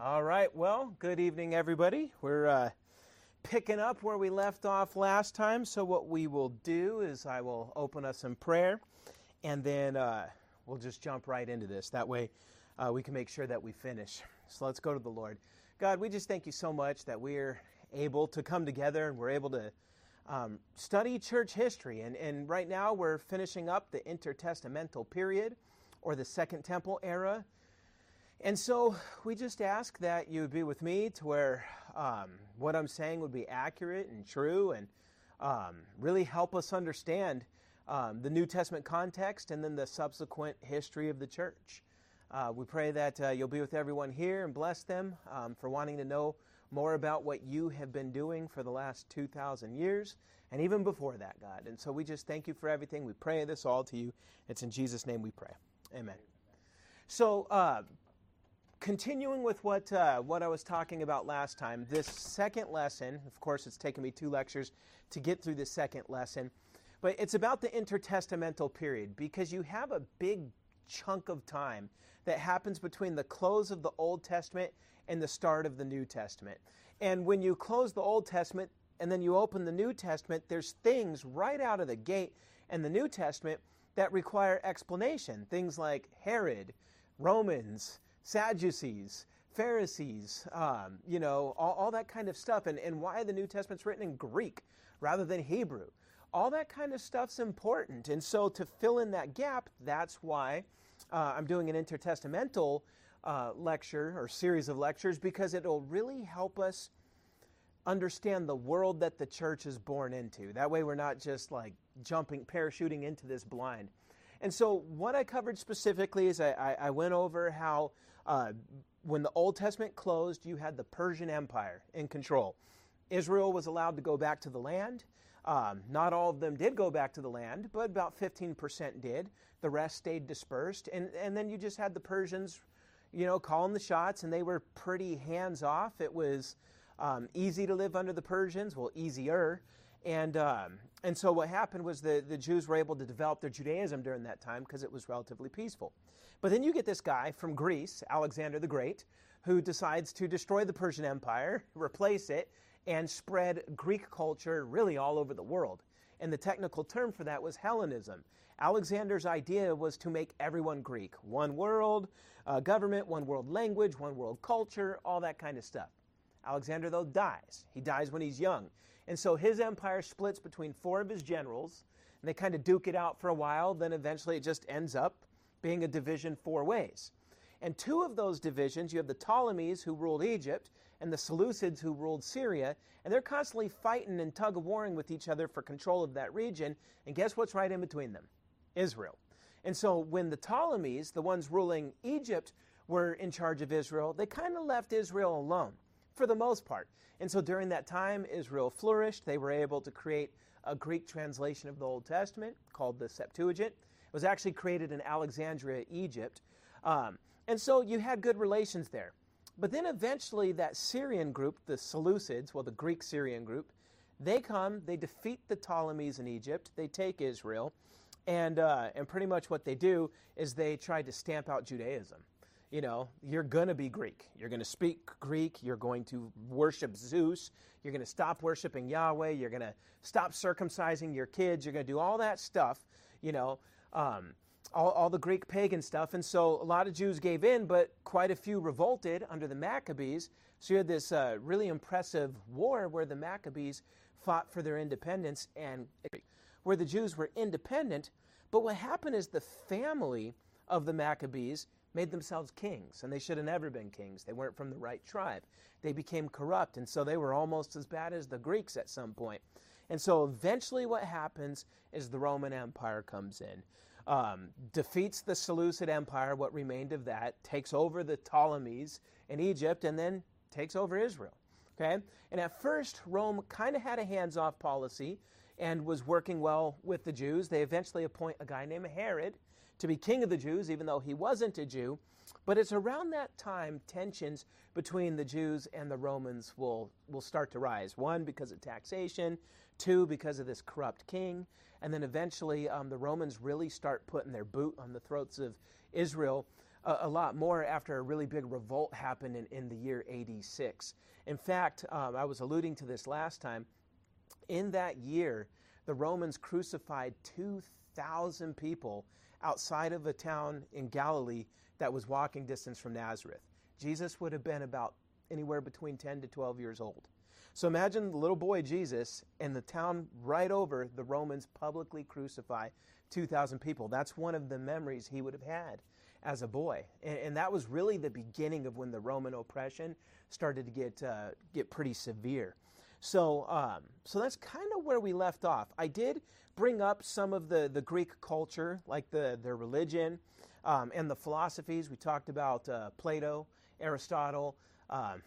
All right. Well, good evening, everybody. We're uh, picking up where we left off last time. So, what we will do is I will open us in prayer, and then uh, we'll just jump right into this. That way, uh, we can make sure that we finish. So, let's go to the Lord. God, we just thank you so much that we're able to come together and we're able to um, study church history. And, and right now, we're finishing up the intertestamental period or the Second Temple era. And so we just ask that you would be with me to where um, what I'm saying would be accurate and true and um, really help us understand um, the New Testament context and then the subsequent history of the church. Uh, we pray that uh, you'll be with everyone here and bless them um, for wanting to know more about what you have been doing for the last 2,000 years and even before that, God. And so we just thank you for everything. We pray this all to you. It's in Jesus' name we pray. Amen. So, uh, continuing with what uh, what I was talking about last time, this second lesson. Of course, it's taken me two lectures to get through the second lesson, but it's about the intertestamental period because you have a big chunk of time that happens between the close of the Old Testament and the start of the New Testament. And when you close the Old Testament and then you open the New Testament, there's things right out of the gate in the New Testament that require explanation. Things like Herod, Romans, Sadducees, Pharisees, um, you know, all, all, that kind of stuff, and, and why the New Testament's written in Greek rather than Hebrew. All that kind of stuff's important. And so to fill in that gap, that's why uh, I'm doing an intertestamental uh, lecture or series of lectures because it'll really help us understand the world that the church is born into. That way, we're not just like jumping, parachuting into this blind. And so, what I covered specifically is I, I, I went over how uh, when the Old Testament closed, you had the Persian Empire in control. Israel was allowed to go back to the land. Um, not all of them did go back to the land, but about 15% did. The rest stayed dispersed. And, and then you just had the Persians, you know, calling the shots, and they were pretty hands off. It was um, easy to live under the Persians, well, easier. And, um, and so what happened was the, the Jews were able to develop their Judaism during that time because it was relatively peaceful. But then you get this guy from Greece, Alexander the Great, who decides to destroy the Persian Empire, replace it, and spread Greek culture really all over the world. And the technical term for that was Hellenism. Alexander's idea was to make everyone Greek one world uh, government, one world language, one world culture, all that kind of stuff. Alexander, though, dies. He dies when he's young. And so his empire splits between four of his generals, and they kind of duke it out for a while. Then eventually it just ends up being a division four ways. And two of those divisions, you have the Ptolemies who ruled Egypt and the Seleucids who ruled Syria, and they're constantly fighting and tug of warring with each other for control of that region. And guess what's right in between them? Israel. And so when the Ptolemies, the ones ruling Egypt, were in charge of Israel, they kind of left Israel alone for the most part. And so during that time, Israel flourished. They were able to create a Greek translation of the Old Testament called the Septuagint. Was actually created in Alexandria, Egypt. Um, and so you had good relations there. But then eventually, that Syrian group, the Seleucids, well, the Greek Syrian group, they come, they defeat the Ptolemies in Egypt, they take Israel, and, uh, and pretty much what they do is they try to stamp out Judaism you know, you're going to be Greek. You're going to speak Greek. You're going to worship Zeus. You're going to stop worshiping Yahweh. You're going to stop circumcising your kids. You're going to do all that stuff, you know, um, all, all the Greek pagan stuff. And so a lot of Jews gave in, but quite a few revolted under the Maccabees. So you had this uh, really impressive war where the Maccabees fought for their independence and where the Jews were independent. But what happened is the family of the Maccabees made themselves kings, and they should have never been kings. They weren't from the right tribe. They became corrupt, and so they were almost as bad as the Greeks at some point. And so eventually, what happens is the Roman Empire comes in, um, defeats the Seleucid Empire, what remained of that, takes over the Ptolemies in Egypt, and then takes over Israel. Okay? And at first, Rome kind of had a hands off policy and was working well with the Jews. They eventually appoint a guy named Herod to be king of the Jews, even though he wasn't a Jew. But it's around that time tensions between the Jews and the Romans will, will start to rise. One, because of taxation, two, because of this corrupt king. And then eventually, um, the Romans really start putting their boot on the throats of Israel a, a, lot more after a really big revolt happened in, in the year 86. In fact, um, I was alluding to this last time. In that year, the Romans crucified 2,000 people outside of a town in Galilee that was walking distance from Nazareth. Jesus would have been about anywhere between 10 to 12 years old. So imagine the little boy Jesus and the town right over, the Romans publicly crucify 2,000 people. That's one of the memories he would have had as a boy. And, and that was really the beginning of when the Roman oppression started to get, uh, get pretty severe. So, um, so that's kind of where we left off. I did bring up some of the, the Greek culture, like the, their religion um, and the philosophies. We talked about uh, Plato, Aristotle. Um,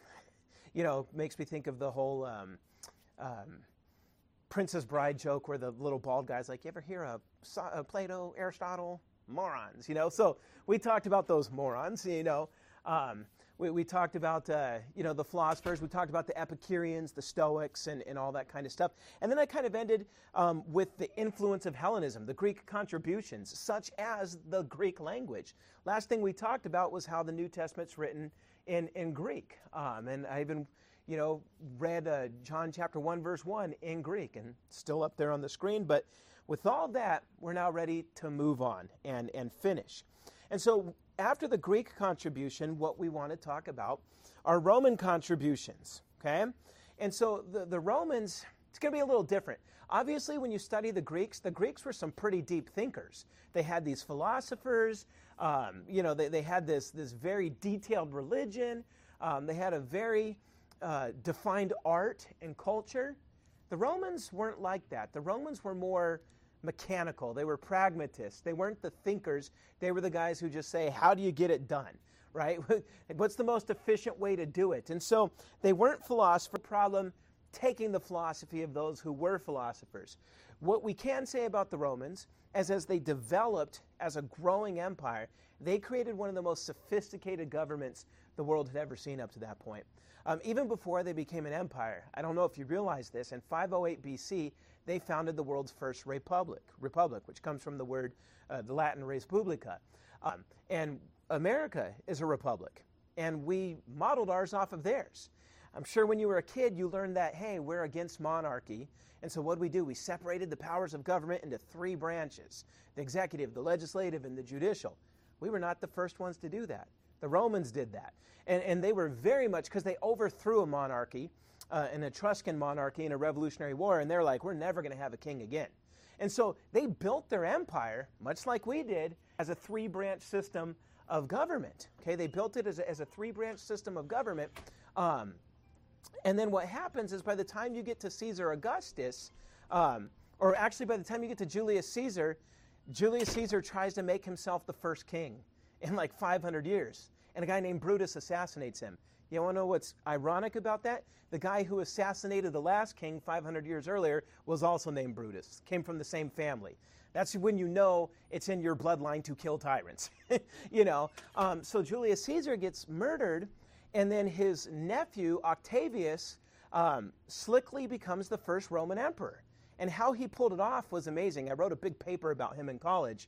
you know, makes me think of the whole um, um, Princess Bride joke where the little bald guy's like, "You ever hear of uh, Plato, Aristotle, morons?" You know. So we talked about those morons. You know. Um, we, we, talked about uh, you know the philosophers. We talked about the Epicureans, the Stoics, and, and all that kind of stuff. And then I kind of ended um, with the influence of Hellenism, the Greek contributions, such as the Greek language. Last thing we talked about was how the New Testament's written in in Greek. Um, and I even you know read uh, John chapter one verse one in Greek, and still up there on the screen. But with all that, we're now ready to move on and and finish. And so after the Greek contribution, what we want to talk about are Roman contributions, okay? And so the, the Romans, it's going to be a little different. Obviously, when you study the Greeks, the Greeks were some pretty deep thinkers. They had these philosophers, um, you know, they, they had this, this very detailed religion, um, they had a very uh, defined art and culture. The Romans weren't like that. The Romans were more mechanical. They were pragmatists. They weren't the thinkers. They were the guys who just say, How do you get it done? Right? What's the most efficient way to do it? And so they weren't philosophers. Problem taking the philosophy of those who were philosophers. What we can say about the Romans is as they developed as a growing empire, they created one of the most sophisticated governments the world had ever seen up to that point. Um, even before they became an empire, I don't know if you realize this, in 508 BC, they founded the world's first republic, republic, which comes from the word, uh, the Latin res publica. Um, and America is a republic, and we modeled ours off of theirs. I'm sure when you were a kid, you learned that, hey, we're against monarchy. And so what did we do? We separated the powers of government into three branches the executive, the legislative, and the judicial. We were not the first ones to do that. The Romans did that. And, and they were very much, because they overthrew a monarchy, uh, an Etruscan monarchy in a revolutionary war, and they're like, we're never going to have a king again. And so they built their empire, much like we did, as a three branch system of government. Okay, they built it as a, as a three branch system of government. Um, and then what happens is by the time you get to Caesar Augustus, um, or actually by the time you get to Julius Caesar, Julius Caesar tries to make himself the first king in like 500 years. And a guy named Brutus assassinates him. You want to know what's ironic about that? The guy who assassinated the last king 500 years earlier was also named Brutus, came from the same family. That's when you know it's in your bloodline to kill tyrants. you know, um, so Julius Caesar gets murdered, and then his nephew Octavius um, slickly becomes the first Roman emperor. And how he pulled it off was amazing. I wrote a big paper about him in college.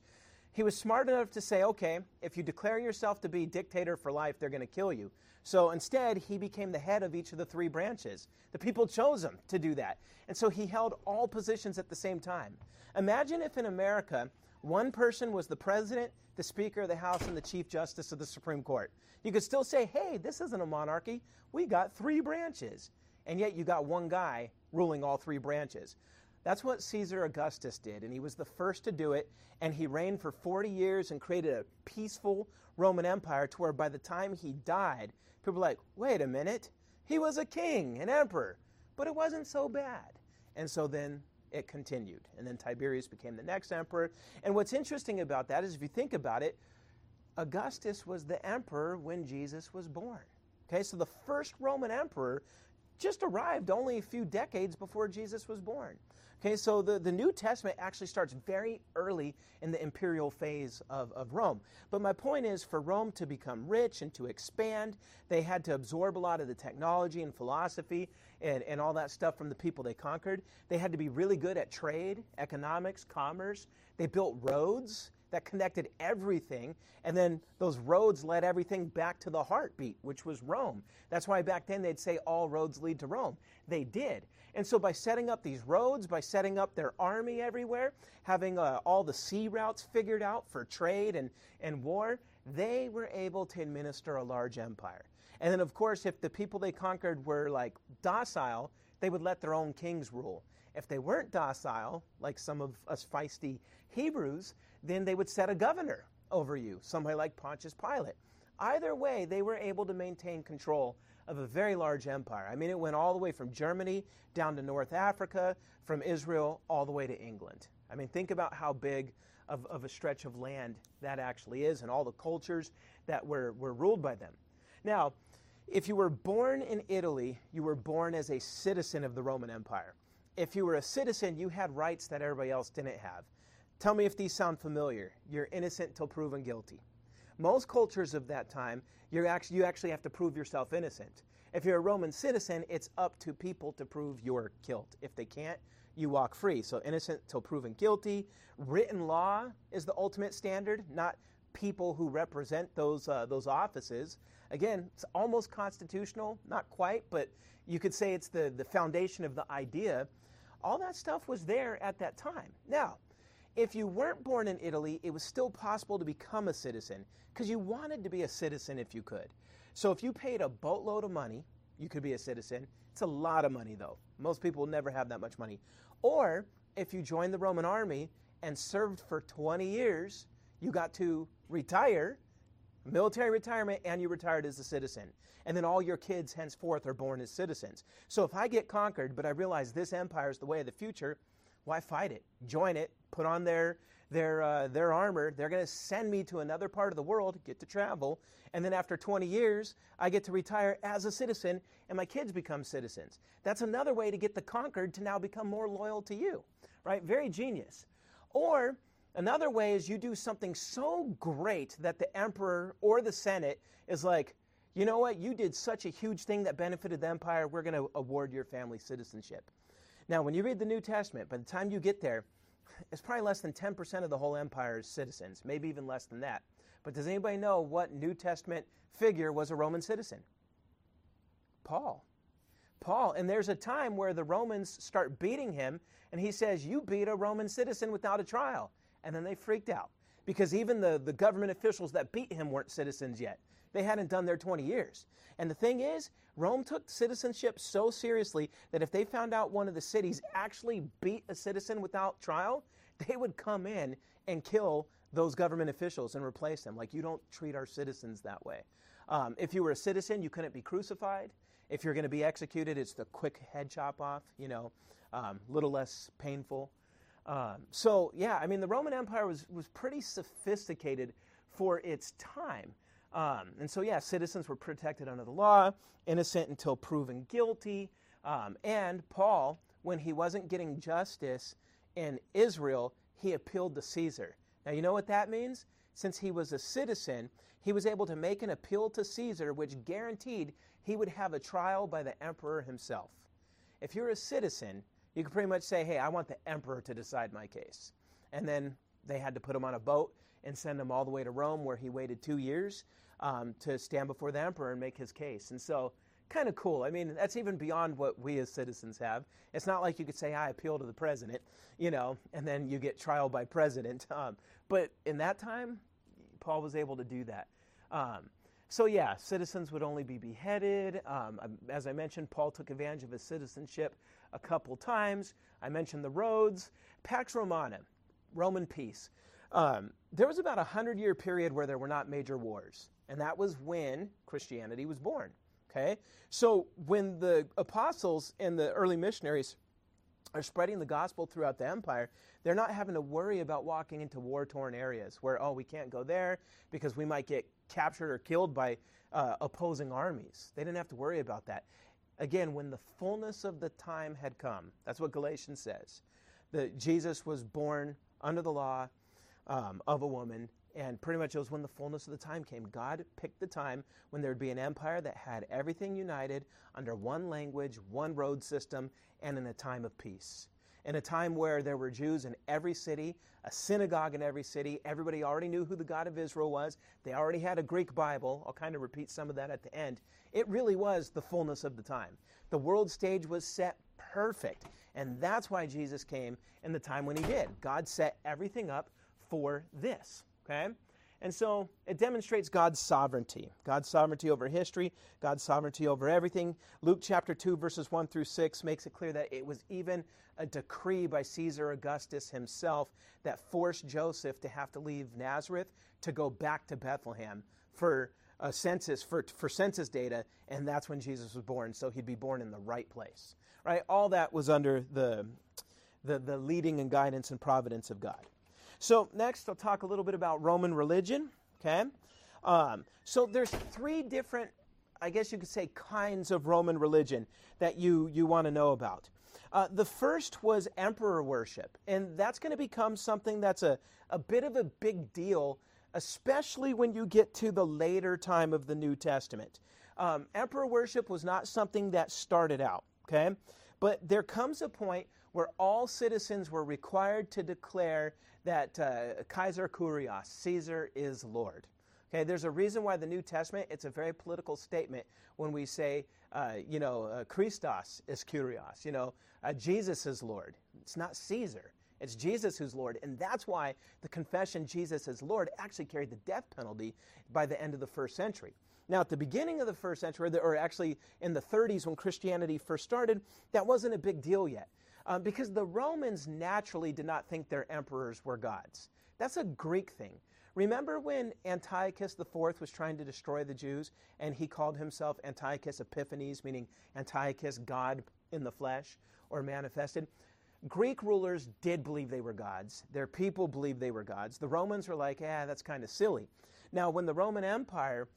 He was smart enough to say, okay, if you declare yourself to be dictator for life, they're going to kill you. So instead, he became the head of each of the three branches. The people chose him to do that. And so he held all positions at the same time. Imagine if in America, one person was the president, the Speaker of the House, and the Chief Justice of the Supreme Court. You could still say, hey, this isn't a monarchy. We got three branches. And yet you got one guy ruling all three branches. That's what Caesar Augustus did, and he was the first to do it. And he reigned for 40 years and created a peaceful Roman Empire to where by the time he died, people were like, wait a minute, he was a king, an emperor, but it wasn't so bad. And so then it continued. And then Tiberius became the next emperor. And what's interesting about that is if you think about it, Augustus was the emperor when Jesus was born. Okay, so the first Roman emperor just arrived only a few decades before Jesus was born. Okay, so the, the New Testament actually starts very early in the imperial phase of, of Rome. But my point is, for Rome to become rich and to expand, they had to absorb a lot of the technology and philosophy and, and all that stuff from the people they conquered. They had to be really good at trade, economics, commerce. They built roads. That connected everything. And then those roads led everything back to the heartbeat, which was Rome. That's why back then they'd say all roads lead to Rome. They did. And so by setting up these roads, by setting up their army everywhere, having uh, all the sea routes figured out for trade and, and war, they were able to administer a large empire. And then, of course, if the people they conquered were like docile, they would let their own kings rule. If they weren't docile, like some of us feisty Hebrews, then they would set a governor over you, somebody like Pontius Pilate. Either way, they were able to maintain control of a very large empire. I mean, it went all the way from Germany down to North Africa, from Israel all the way to England. I mean, think about how big of, of a stretch of land that actually is and all the cultures that were, were ruled by them. Now, if you were born in Italy, you were born as a citizen of the Roman Empire. If you were a citizen, you had rights that everybody else didn't have. Tell me if these sound familiar. You're innocent till proven guilty. Most cultures of that time, you're actually, you actually have to prove yourself innocent. If you're a Roman citizen, it's up to people to prove your guilt. If they can't, you walk free. So innocent till proven guilty. Written law is the ultimate standard, not people who represent those uh, those offices. Again, it's almost constitutional, not quite, but you could say it's the the foundation of the idea. All that stuff was there at that time. Now, if you weren't born in Italy, it was still possible to become a citizen because you wanted to be a citizen if you could. So if you paid a boatload of money, you could be a citizen. It's a lot of money, though. Most people will never have that much money. Or if you joined the Roman army and served for 20 years, you got to retire, military retirement, and you retired as a citizen. And then all your kids henceforth are born as citizens. So if I get conquered, but I realize this empire is the way of the future, why fight it? Join it, put on their their uh, their armor. They're going to send me to another part of the world, get to travel, and then after 20 years, I get to retire as a citizen, and my kids become citizens. That's another way to get the conquered to now become more loyal to you, right? Very genius. Or another way is you do something so great that the emperor or the senate is like, you know what? You did such a huge thing that benefited the empire. We're going to award your family citizenship. Now, when you read the New Testament, by the time you get there, it's probably less than 10% of the whole empire's citizens, maybe even less than that. But does anybody know what New Testament figure was a Roman citizen? Paul. Paul. And there's a time where the Romans start beating him, and he says, You beat a Roman citizen without a trial. And then they freaked out because even the, the government officials that beat him weren't citizens yet. They hadn't done their 20 years. And the thing is, Rome took citizenship so seriously that if they found out one of the cities actually beat a citizen without trial, they would come in and kill those government officials and replace them. Like, you don't treat our citizens that way. Um, if you were a citizen, you couldn't be crucified. If you're going to be executed, it's the quick head chop off, you know, a um, little less painful. Um, so, yeah, I mean, the Roman Empire was, was pretty sophisticated for its time. Um, and so, yeah, citizens were protected under the law, innocent until proven guilty. Um, and Paul, when he wasn't getting justice in Israel, he appealed to Caesar. Now, you know what that means? Since he was a citizen, he was able to make an appeal to Caesar, which guaranteed he would have a trial by the emperor himself. If you're a citizen, you could pretty much say, hey, I want the emperor to decide my case. And then they had to put him on a boat and send him all the way to Rome, where he waited two years um, to stand before the emperor and make his case. And so, kind of cool. I mean, that's even beyond what we as citizens have. It's not like you could say, I appeal to the president, you know, and then you get trial by president. Um, but in that time, Paul was able to do that. Um, so, yeah, citizens would only be beheaded. Um, as I mentioned, Paul took advantage of his citizenship a couple times. I mentioned the roads. Pax Romana, Roman peace. Um, there was about a hundred year period where there were not major wars, and that was when Christianity was born. Okay, so when the apostles and the early missionaries are spreading the gospel throughout the empire, they're not having to worry about walking into war torn areas where, oh, we can't go there because we might get captured or killed by uh, opposing armies. They didn't have to worry about that. Again, when the fullness of the time had come, that's what Galatians says, that Jesus was born under the law, um, of a woman. And pretty much it was when the fullness of the time came. God picked the time when there would be an empire that had everything united under one language, one road system, and in a time of peace. in a time where there were Jews in every city, a synagogue in every city. Everybody already knew who the God of Israel was. They already had a Greek Bible. I'll kind of repeat some of that at the end. It really was the fullness of the time. The world stage was set perfect. And that's why Jesus came in the time when he did. God set everything up for this. Okay? And so it demonstrates God's sovereignty God's sovereignty over history, God's sovereignty over everything. Luke chapter 2, verses 1 through 6 makes it clear that it was even a decree by Caesar Augustus himself that forced Joseph to have to leave Nazareth to go back to Bethlehem for a census for, for census data and that's when jesus was born so he'd be born in the right place right all that was under the the, the leading and guidance and providence of god so next, I'll talk a little bit about Roman religion. Okay, um, so there's three different, I guess you could say, kinds of Roman religion that you you want to know about. Uh, the first was emperor worship, and that's going to become something that's a, a bit of a big deal, especially when you get to the later time of the New Testament. Um, emperor worship was not something that started out, okay? But there comes a point where all citizens were required to declare that uh, Kaiser Kurios, Caesar is Lord. Okay, there's a reason why the New Testament, it's a very political statement when we say, uh, you know, uh, Christos is Kurios, you know, uh, Jesus is Lord. It's not Caesar. It's Jesus who's Lord. And that's why the confession Jesus is Lord actually carried the death penalty by the end of the first century. Now, at the beginning of the first century, or actually in the 30s when Christianity first started, that wasn't a big deal yet um, because the Romans naturally did not think their emperors were gods. That's a Greek thing. Remember when Antiochus IV was trying to destroy the Jews and he called himself Antiochus Epiphanes, meaning Antiochus, God in the flesh or manifested? Greek rulers did believe they were gods. Their people believed they were gods. The Romans were like, ah, that's kind of silly. Now, when the Roman Empire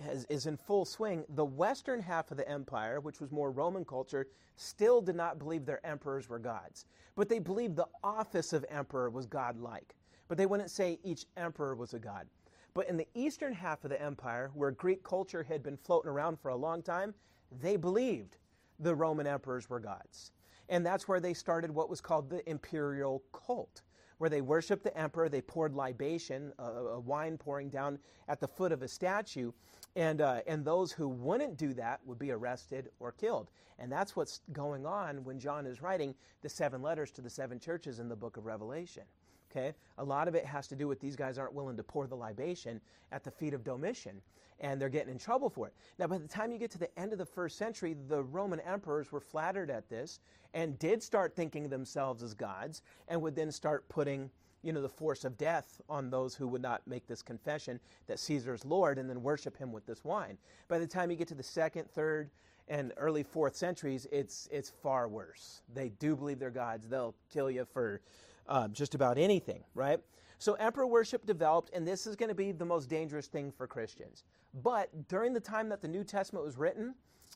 has, is in full swing. The western half of the empire, which was more Roman culture, still did not believe their emperors were gods. But they believed the office of emperor was godlike. But they wouldn't say each emperor was a god. But in the eastern half of the empire, where Greek culture had been floating around for a long time, they believed the Roman emperors were gods. And that's where they started what was called the imperial cult where they worshiped the emperor. They poured libation, a wine pouring down at the foot of a statue. And, uh, and those who wouldn't do that would be arrested or killed. And that's what's going on when John is writing the seven letters to the seven churches in the book of Revelation. Okay? A lot of it has to do with these guys aren't willing to pour the libation at the feet of Domitian, and they're getting in trouble for it. Now, by the time you get to the end of the first century, the Roman emperors were flattered at this and did start thinking themselves as gods and would then start putting you know, the force of death on those who would not make this confession that Caesar is Lord and then worship him with this wine. By the time you get to the second, third, and early fourth centuries, it's, it's far worse. They do believe they're gods. They'll kill you for uh, just about anything, right? So emperor worship developed, and this is going to be the most dangerous thing for Christians. But during the time that the New Testament was written,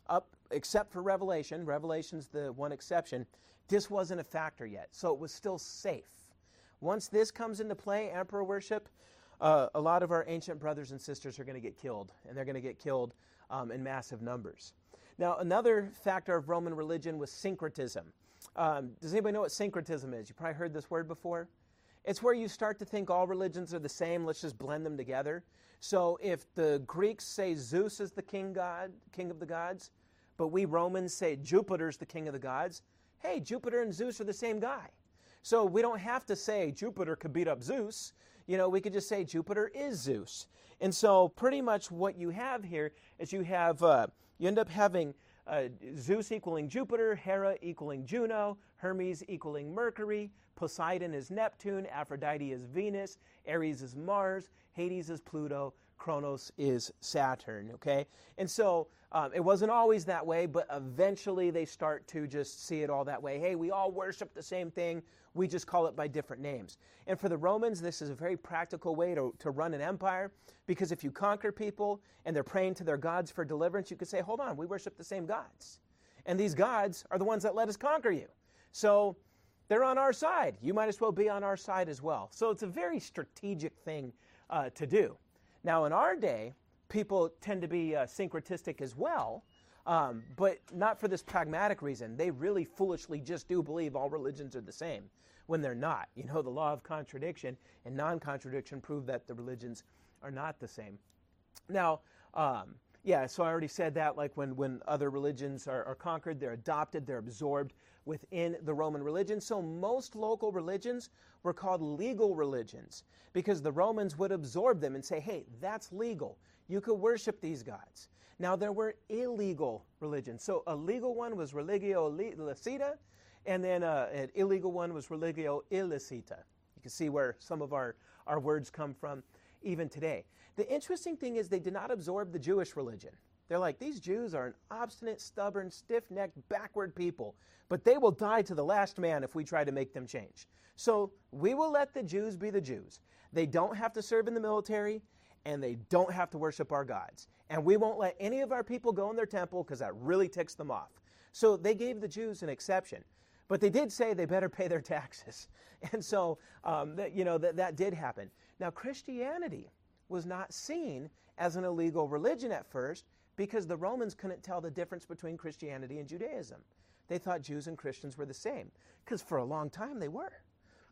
up except for Revelation, Revelation's the one exception, this wasn't a factor yet. So it was still safe. Once this comes into play, emperor worship, uh, a lot of our ancient brothers and sisters are going to get killed, and they're going to get killed um, in massive numbers. Now, another factor of Roman religion was syncretism. Um, does anybody know what syncretism is? You probably heard this word before. It's where you start to think all religions are the same. Let's just blend them together. So, if the Greeks say Zeus is the king god, king of the gods, but we Romans say Jupiter's the king of the gods, hey, Jupiter and Zeus are the same guy. So we don't have to say Jupiter could beat up Zeus. You know, we could just say Jupiter is Zeus. And so pretty much what you have here is you have, uh, you end up having uh, Zeus equaling Jupiter, Hera equaling Juno, Hermes equaling Mercury, Poseidon is Neptune, Aphrodite is Venus, Ares is Mars, Hades is Pluto, Kronos is Saturn, okay? And so um, it wasn't always that way, but eventually they start to just see it all that way. Hey, we all worship the same thing, we just call it by different names. And for the Romans, this is a very practical way to, to run an empire because if you conquer people and they're praying to their gods for deliverance, you could say, hold on, we worship the same gods. And these gods are the ones that let us conquer you. So they're on our side. You might as well be on our side as well. So it's a very strategic thing uh, to do. Now, in our day, people tend to be uh, syncretistic as well, Um, but not for this pragmatic reason. They really foolishly just do believe all religions are the same when they're not. You know, the law of contradiction and non contradiction prove that the religions are not the same. Now, um, yeah, so I already said that, like when, when other religions are, are conquered, they're adopted, they're absorbed within the Roman religion. So most local religions were called legal religions because the Romans would absorb them and say, hey, that's legal. You could worship these gods. Now, there were illegal religions. So a legal one was religio licita, and then uh, an illegal one was religio illicita. You can see where some of our, our words come from even today. The interesting thing is they did not absorb the Jewish religion. They're like, these Jews are an obstinate, stubborn, stiff necked, backward people, but they will die to the last man if we try to make them change. So we will let the Jews be the Jews. They don't have to serve in the military, and they don't have to worship our gods. And we won't let any of our people go in their temple because that really ticks them off. So they gave the Jews an exception. But they did say they better pay their taxes. And so, um, that, you know, that, that did happen. Now, Christianity was not seen as an illegal religion at first because the Romans couldn't tell the difference between Christianity and Judaism. They thought Jews and Christians were the same because for a long time they were.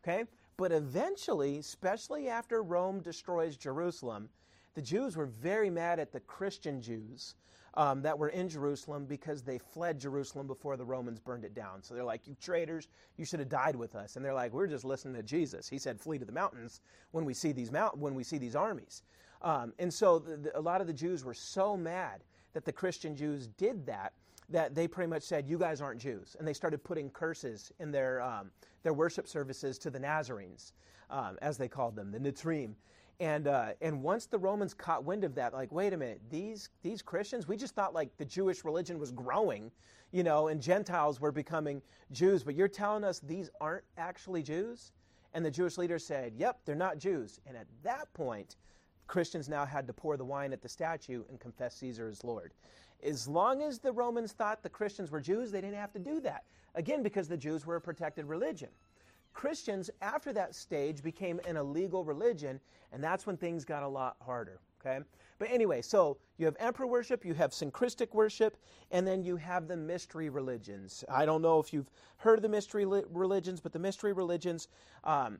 Okay? But eventually, especially after Rome destroys Jerusalem, the Jews were very mad at the Christian Jews um, that were in Jerusalem because they fled Jerusalem before the Romans burned it down. So they're like, You traitors, you should have died with us. And they're like, We're just listening to Jesus. He said, Flee to the mountains when we see these, mount- when we see these armies. Um, and so the, the, a lot of the Jews were so mad that the Christian Jews did that that they pretty much said, "You guys aren't Jews," and they started putting curses in their um, their worship services to the Nazarenes, um, as they called them, the Natrim. And uh, and once the Romans caught wind of that, like, wait a minute, these these Christians, we just thought like the Jewish religion was growing, you know, and Gentiles were becoming Jews, but you're telling us these aren't actually Jews? And the Jewish leaders said, "Yep, they're not Jews." And at that point, Christians now had to pour the wine at the statue and confess Caesar as Lord. As long as the Romans thought the Christians were Jews, they didn't have to do that. Again, because the Jews were a protected religion. Christians, after that stage, became an illegal religion, and that's when things got a lot harder. Okay? But anyway, so you have emperor worship, you have syncretic worship, and then you have the mystery religions. I don't know if you've heard of the mystery li- religions, but the mystery religions, um,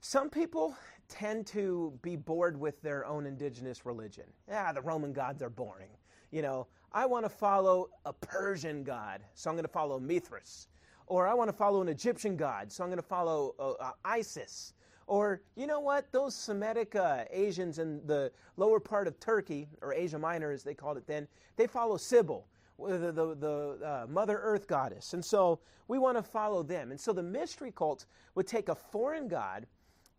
some people tend to be bored with their own indigenous religion. Yeah, the Roman gods are boring. You know, I want to follow a Persian god, so I'm going to follow Mithras. Or I want to follow an Egyptian god, so I'm going to follow uh, uh, Isis. Or, you know what, those Semitic uh, Asians in the lower part of Turkey, or Asia Minor as they called it then, they follow Cybele, the, the, the uh, Mother Earth goddess. And so we want to follow them. And so the mystery cults would take a foreign god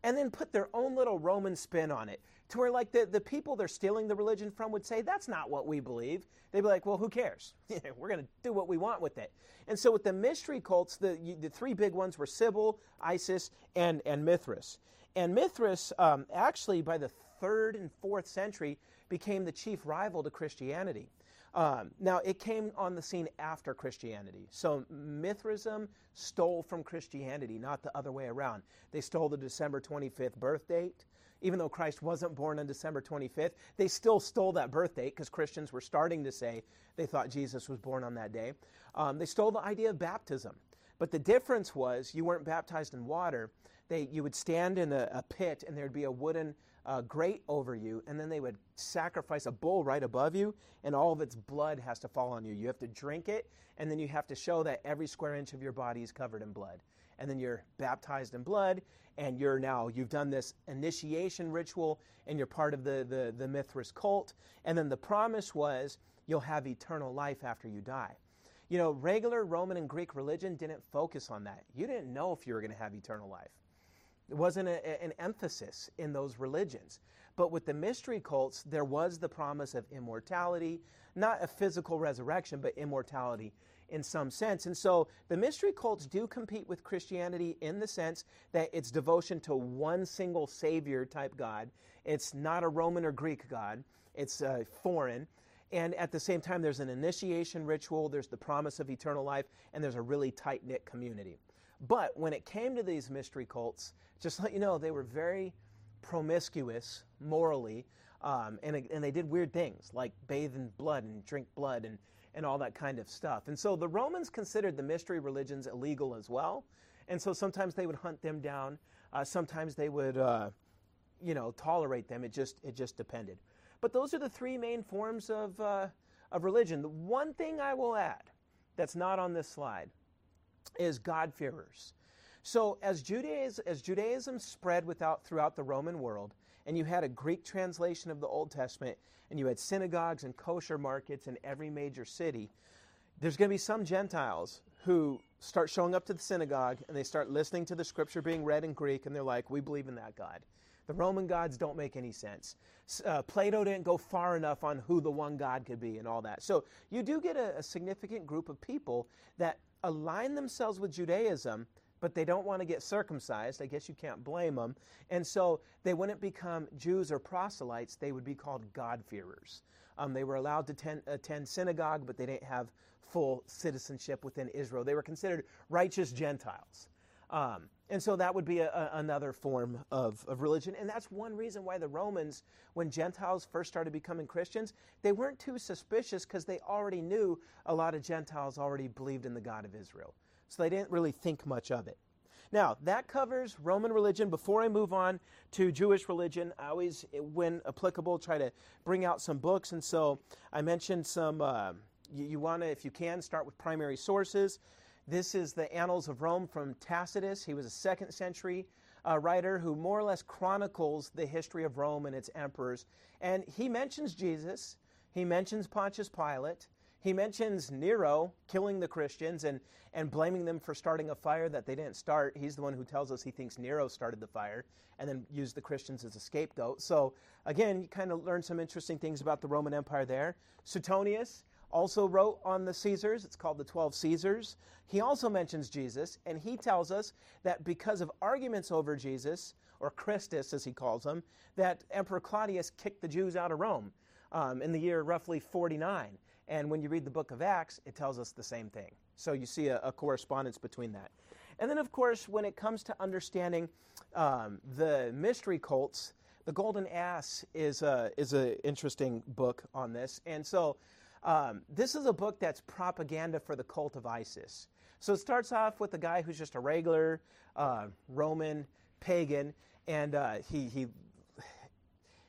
and then put their own little Roman spin on it to where like the, the people they're stealing the religion from would say that's not what we believe. They'd be like well who cares? We're going to do what we want with it. And so with the mystery cults the, the three big ones were Cybele isis and, and mithras. And mithras um, actually by the third and fourth century became the chief rival to christianity um, now, it came on the scene after Christianity. So Mithraism stole from Christianity, not the other way around. They stole the December 25th birth date. Even though Christ wasn't born on December 25th, they still stole that birth date because Christians were starting to say they thought Jesus was born on that day. Um, they stole the idea of baptism. But the difference was you weren't baptized in water. They, you would stand in a, a pit and there'd be a wooden uh, over you, and then they would sacrifice a bull right above you, and all of its blood has to fall on you. You have to drink it, and then you have to show that every square inch of your body is covered in blood. And then you're baptized in blood, and you're now, you've done this initiation ritual, and you're part of the, the, the Mithras cult. And then the promise was you'll have eternal life after you die. You know, regular Roman and Greek religion didn't focus on that. You didn't know if you were going to have eternal life. There wasn't a, an emphasis in those religions. But with the mystery cults, there was the promise of immortality, not a physical resurrection, but immortality in some sense. And so the mystery cults do compete with Christianity in the sense that it's devotion to one single Savior type God. It's not a Roman or Greek God, it's uh, foreign. And at the same time, there's an initiation ritual, there's the promise of eternal life, and there's a really tight knit community. But when it came to these mystery cults, just let you know, they were very promiscuous morally. Um, and, and they did weird things like bathe in blood and drink blood and, and all that kind of stuff. And so the Romans considered the mystery religions illegal as well. And so sometimes they would hunt them down. Uh, sometimes they would, uh, you know, tolerate them. It just, it just depended. But those are the three main forms of, uh, of religion. The one thing I will add that's not on this slide is God-fearers. So as Judaism, as Judaism spread without, throughout the Roman world, and you had a Greek translation of the Old Testament, and you had synagogues and kosher markets in every major city, there's going to be some Gentiles who start showing up to the synagogue and they start listening to the scripture being read in Greek, and they're like, We believe in that God. The Roman gods don't make any sense. Uh, Plato didn't go far enough on who the one God could be and all that. So you do get a, a significant group of people that align themselves with Judaism, but they don't want to get circumcised. I guess you can't blame them. And so they wouldn't become Jews or proselytes, they would be called God-fearers. Um, they were allowed to ten, attend synagogue, but they didn't have full citizenship within Israel. They were considered righteous Gentiles. Um, and so that would be a, a, another form of, of religion. And that's one reason why the Romans, when Gentiles first started becoming Christians, they weren't too suspicious because they already knew a lot of Gentiles already believed in the God of Israel. So they didn't really think much of it. Now, that covers Roman religion. Before I move on to Jewish religion, I always, when applicable, try to bring out some books. And so I mentioned some, uh, you, you want to, if you can, start with primary sources. This is the Annals of Rome from Tacitus. He was a second century uh, writer who more or less chronicles the history of Rome and its emperors. And he mentions Jesus, he mentions Pontius Pilate, he mentions Nero killing the Christians and, and blaming them for starting a fire that they didn't start. He's the one who tells us he thinks Nero started the fire and then used the Christians as a scapegoat. So, again, you kind of learn some interesting things about the Roman Empire there. Suetonius, also wrote on the Caesars. It's called the 12 Caesars. He also mentions Jesus, and he tells us that because of arguments over Jesus, or Christus as he calls him, that Emperor Claudius kicked the Jews out of Rome um, in the year roughly 49. And when you read the book of Acts, it tells us the same thing. So you see a, a correspondence between that. And then, of course, when it comes to understanding um, the mystery cults, the Golden Ass is a is an interesting book on this. And so um, this is a book that's propaganda for the cult of Isis. So it starts off with a guy who's just a regular uh, Roman pagan, and uh, he, he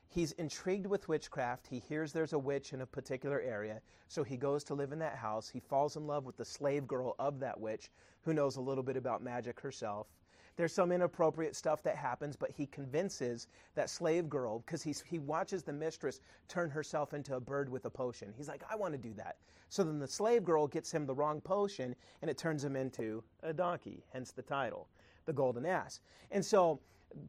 he's intrigued with witchcraft. He hears there's a witch in a particular area, so he goes to live in that house. He falls in love with the slave girl of that witch, who knows a little bit about magic herself. There's some inappropriate stuff that happens, but he convinces that slave girl because he watches the mistress turn herself into a bird with a potion. He's like, I want to do that. So then the slave girl gets him the wrong potion and it turns him into a donkey, hence the title, the golden ass. And so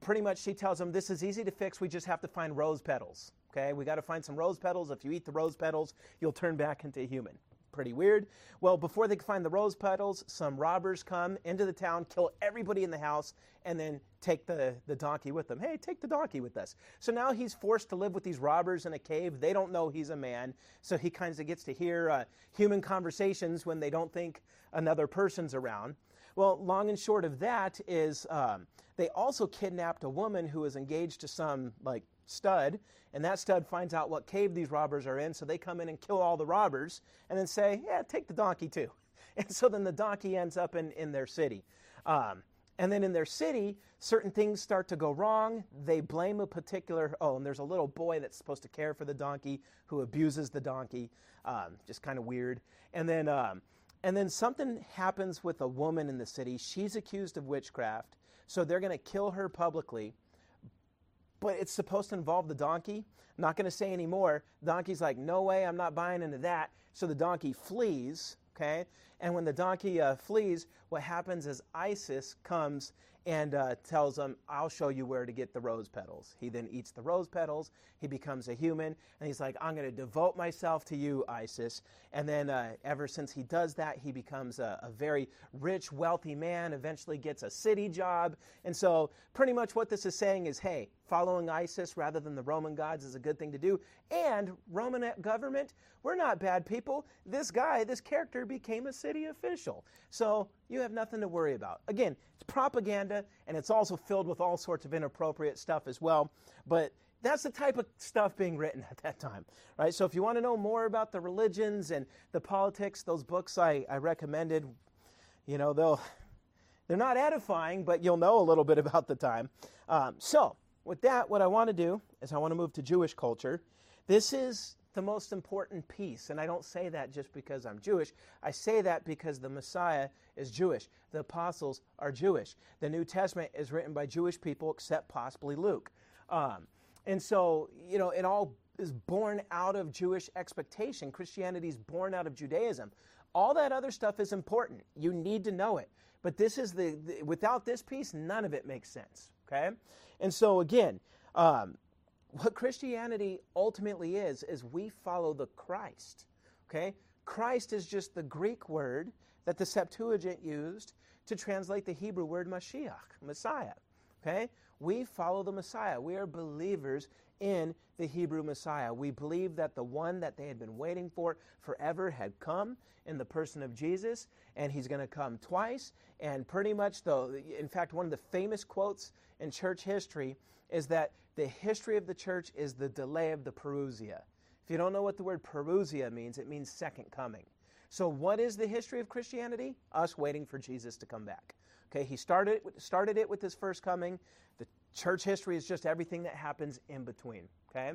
pretty much she tells him, This is easy to fix. We just have to find rose petals. Okay, we got to find some rose petals. If you eat the rose petals, you'll turn back into a human pretty weird. Well, before they can find the rose petals, some robbers come into the town, kill everybody in the house, and then take the, the donkey with them. Hey, take the donkey with us. So now he's forced to live with these robbers in a cave. They don't know he's a man, so he kind of gets to hear uh, human conversations when they don't think another person's around. Well, long and short of that is um, they also kidnapped a woman who was engaged to some like stud, and that stud finds out what cave these robbers are in, so they come in and kill all the robbers, and then say, "Yeah, take the donkey too." And so then the donkey ends up in in their city. Um, and then in their city, certain things start to go wrong. They blame a particular, oh, and there's a little boy that's supposed to care for the donkey who abuses the donkey. Um, just kind of weird. And then, um, and then something happens with a woman in the city. She's accused of witchcraft. So they're going to kill her publicly but it's supposed to involve the donkey. I'm not going to say any more. Donkey's like, no way, I'm not buying into that. So the donkey flees, okay? And when the donkey uh, flees, what happens is Isis comes and uh, tells him, I'll show you where to get the rose petals. He then eats the rose petals. He becomes a human. And he's like, I'm going to devote myself to you, Isis. And then, uh, ever since he does that, he becomes a, a, very rich, wealthy man, eventually gets a city job. And so, pretty much what this is saying is hey, following ISIS rather than the Roman gods is a good thing to do. And Roman government, we're not bad people. This guy, this character, became a city official. So, you have nothing to worry about. Again, it's propaganda, and it's also filled with all sorts of inappropriate stuff as well. But that's the type of stuff being written at that time, right? So if you want to know more about the religions and the politics, those books I, I recommended, you know, they'll they're not edifying, but you'll know a little bit about the time. Um, so with that, what I want to do is I want to move to Jewish culture. This is the most important piece. And I don't say that just because I'm Jewish. I say that because the Messiah is Jewish. The apostles are Jewish. The New Testament is written by Jewish people, except possibly Luke. Um, and so, you know, it all is born out of Jewish expectation. Christianity is born out of Judaism. All that other stuff is important. You need to know it. But this is the, the without this piece, none of it makes sense. Okay? And so, again, um, what Christianity ultimately is, is we follow the Christ. Okay? Christ is just the Greek word that the Septuagint used to translate the Hebrew word Mashiach, Messiah. Okay? We follow the Messiah. We are believers in the Hebrew Messiah. We believe that the one that they had been waiting for forever had come in the person of Jesus, and he's going to come twice. And pretty much, though, in fact, one of the famous quotes in church history is that the history of the church is the delay of the parousia. If you don't know what the word parousia means, it means second coming. So, what is the history of Christianity? Us waiting for Jesus to come back. Okay, he started started it with his first coming. The church history is just everything that happens in between. Okay,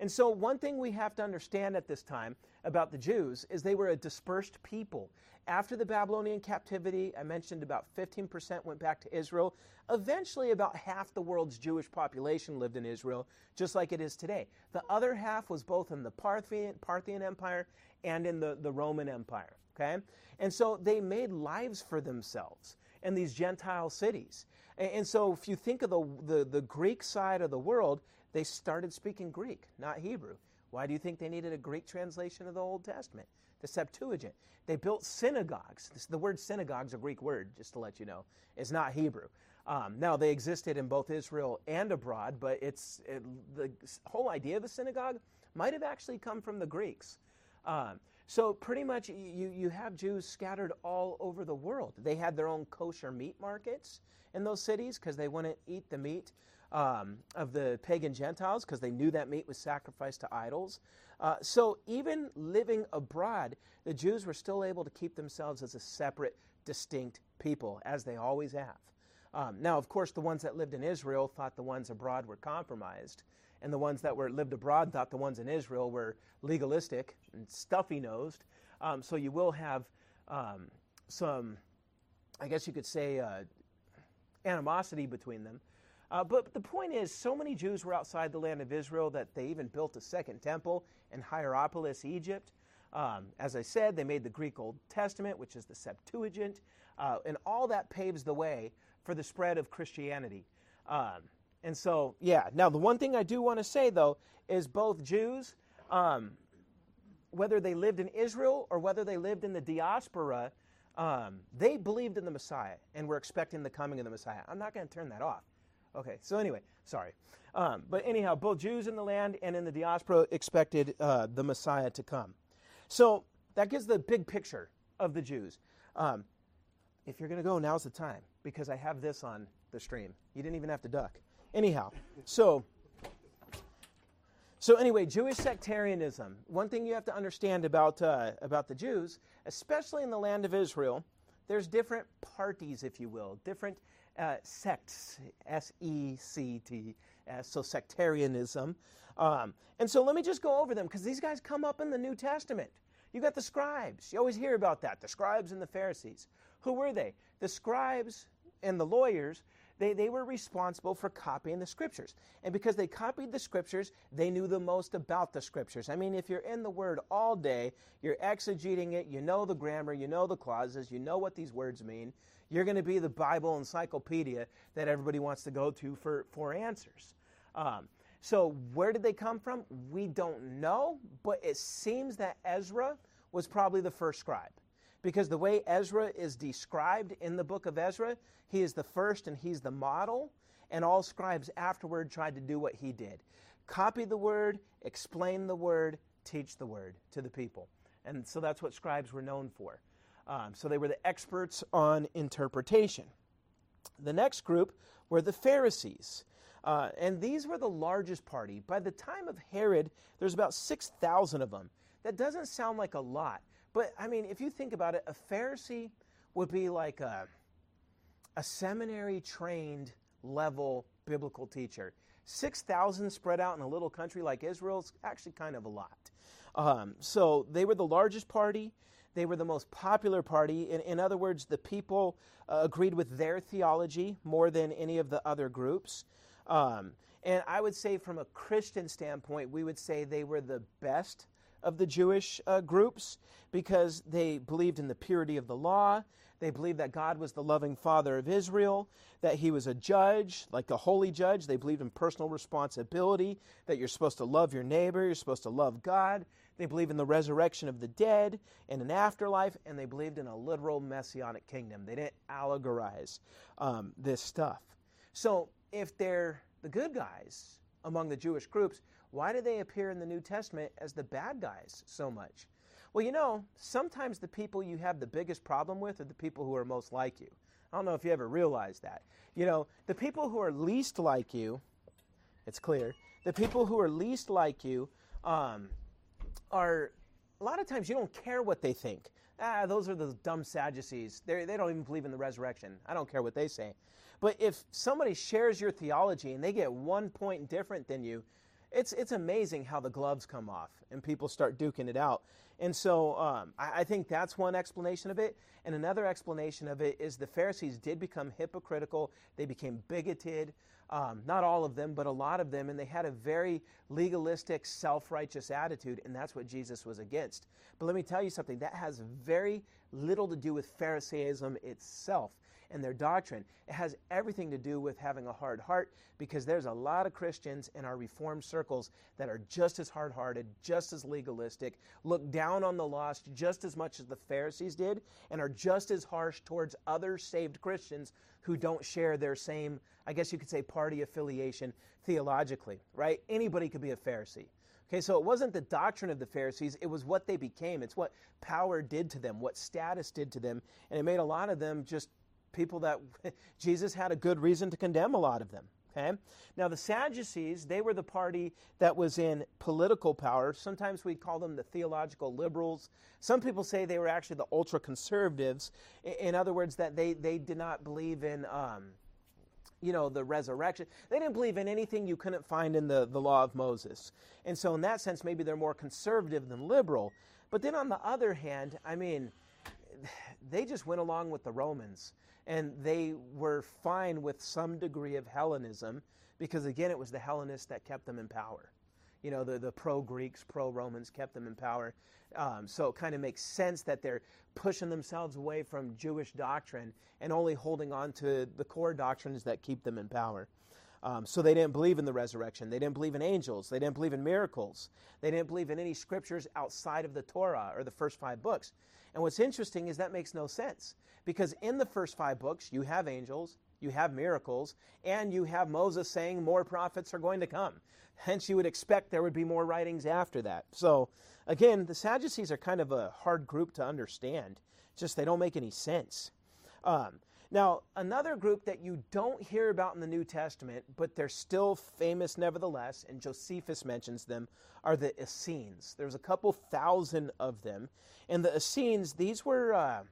and so one thing we have to understand at this time about the Jews is they were a dispersed people. After the Babylonian captivity, I mentioned about 15% went back to Israel. Eventually, about half the world's Jewish population lived in Israel, just like it is today. The other half was both in the Parthian, Parthian Empire and in the, the Roman Empire. Okay? And so they made lives for themselves in these Gentile cities. And, and so if you think of the, the, the Greek side of the world, they started speaking Greek, not Hebrew. Why do you think they needed a Greek translation of the Old Testament? the Septuagint. They built synagogues. This, the word synagogue is a Greek word, just to let you know. It's not Hebrew. Um, now, they existed in both Israel and abroad, but it's it, the whole idea of a synagogue might have actually come from the Greeks. Um, so, pretty much, you, you have Jews scattered all over the world. They had their own kosher meat markets in those cities because they wouldn't eat the meat um, of the pagan Gentiles because they knew that meat was sacrificed to idols. Uh, so even living abroad, the Jews were still able to keep themselves as a separate, distinct people, as they always have. Um, now, of course, the ones that lived in Israel thought the ones abroad were compromised, and the ones that were lived abroad thought the ones in Israel were legalistic and stuffy nosed. Um, so you will have um, some, I guess you could say, uh, animosity between them. Uh, but the point is, so many Jews were outside the land of Israel that they even built a second temple in Heliopolis, Egypt. Um, as I said, they made the Greek Old Testament, which is the Septuagint, uh, and all that paves the way for the spread of Christianity. Um, and so, yeah. Now, the one thing I do want to say, though, is both Jews, um, whether they lived in Israel or whether they lived in the diaspora, um, they believed in the Messiah and were expecting the coming of the Messiah. I'm not going to turn that off. Okay, so anyway, sorry. Um, but anyhow, both Jews in the land and in the diaspora expected uh, the Messiah to come. So that gives the big picture of the Jews. Um, if you're going to go, now's the time because I have this on the stream. You didn't even have to duck. Anyhow, so so anyway, Jewish sectarianism. One thing you have to understand about uh, about the Jews, especially in the land of Israel, there's different parties, if you will, different uh, sects, S E C T S, so sectarianism. Um, and so let me just go over them because these guys come up in the New Testament. You got the scribes. You always hear about that the scribes and the Pharisees. Who were they? The scribes and the lawyers they, they were responsible for copying the scriptures. And because they copied the scriptures, they knew the most about the scriptures. I mean, if you're in the word all day, you're exegeting it, you know the grammar, you know the clauses, you know what these words mean, you're going to be the Bible encyclopedia that everybody wants to go to for, for answers. Um, so, where did they come from? We don't know, but it seems that Ezra was probably the first scribe. Because the way Ezra is described in the book of Ezra, he is the first and he's the model, and all scribes afterward tried to do what he did copy the word, explain the word, teach the word to the people. And so that's what scribes were known for. Um, so they were the experts on interpretation. The next group were the Pharisees. Uh, and these were the largest party. By the time of Herod, there's about 6,000 of them. That doesn't sound like a lot. But I mean, if you think about it, a Pharisee would be like a, a seminary trained level biblical teacher. 6,000 spread out in a little country like Israel is actually kind of a lot. Um, so they were the largest party. They were the most popular party. In, in other words, the people uh, agreed with their theology more than any of the other groups. Um, and I would say, from a Christian standpoint, we would say they were the best of the Jewish uh, groups because they believed in the purity of the law. They believed that God was the loving Father of Israel, that He was a judge, like a holy judge. They believed in personal responsibility, that you're supposed to love your neighbor, you're supposed to love God. They believed in the resurrection of the dead and an afterlife, and they believed in a literal messianic kingdom. They didn't allegorize um, this stuff. So, if they're the good guys among the Jewish groups, why do they appear in the New Testament as the bad guys so much? Well, you know, sometimes the people you have the biggest problem with are the people who are most like you. I don't know if you ever realized that. You know, the people who are least like you, it's clear, the people who are least like you um, are, a lot of times you don't care what they think. Ah, those are the dumb Sadducees. They're, they don't even believe in the resurrection. I don't care what they say. But if somebody shares your theology and they get one point different than you, it's, it's amazing how the gloves come off and people start duking it out. And so um, I, I, think that's one explanation of it. And another explanation of it is the Pharisees did become hypocritical, they became bigoted. Um, not all of them, but a lot of them, and they had a very legalistic, self righteous attitude, and that's what Jesus was against. But let me tell you something that has very little to do with Pharisaism itself and their doctrine. It has everything to do with having a hard heart because there's a lot of Christians in our Reformed circles that are just as hard hearted, just as legalistic, look down on the lost just as much as the Pharisees did, and are just as harsh towards other saved Christians who don't share their same, I guess you could say, party affiliation theologically, right? Anybody could be a Pharisee. Okay, so it wasn't the doctrine of the Pharisees, it was what they became. It's what power did to them, what status did to them, and it made a lot of them just people that Jesus had a good reason to condemn a lot of them. Okay? Now, the Sadducees, they were the party that was in political power. Sometimes we call them the theological liberals. Some people say they were actually the ultra conservatives. In other words, that they, they did not believe in. Um, you know, the resurrection. They didn't believe in anything you couldn't find in the, the law of Moses. And so, in that sense, maybe they're more conservative than liberal. But then on the other hand, I mean, they just went along with the Romans and they were fine with some degree of Hellenism because, again, it was the Hellenists that kept them in power. You know, the, the pro Greeks, pro Romans kept them in power. Um, so it kind of makes sense that they're pushing themselves away from Jewish doctrine and only holding on to the core doctrines that keep them in power. Um, so they didn't believe in the resurrection. They didn't believe in angels. They didn't believe in miracles. They didn't believe in any scriptures outside of the Torah or the first five books. And what's interesting is that makes no sense because in the first five books, you have angels, you have miracles, and you have Moses saying more prophets are going to come. Hence, you would expect there would be more writings after that. So, again, the Sadducees are kind of a hard group to understand. Just they don't make any sense. Um, now, another group that you don't hear about in the New Testament, but they're still famous nevertheless, and Josephus mentions them, are the Essenes. There's a couple thousand of them. And the Essenes, these were, uh,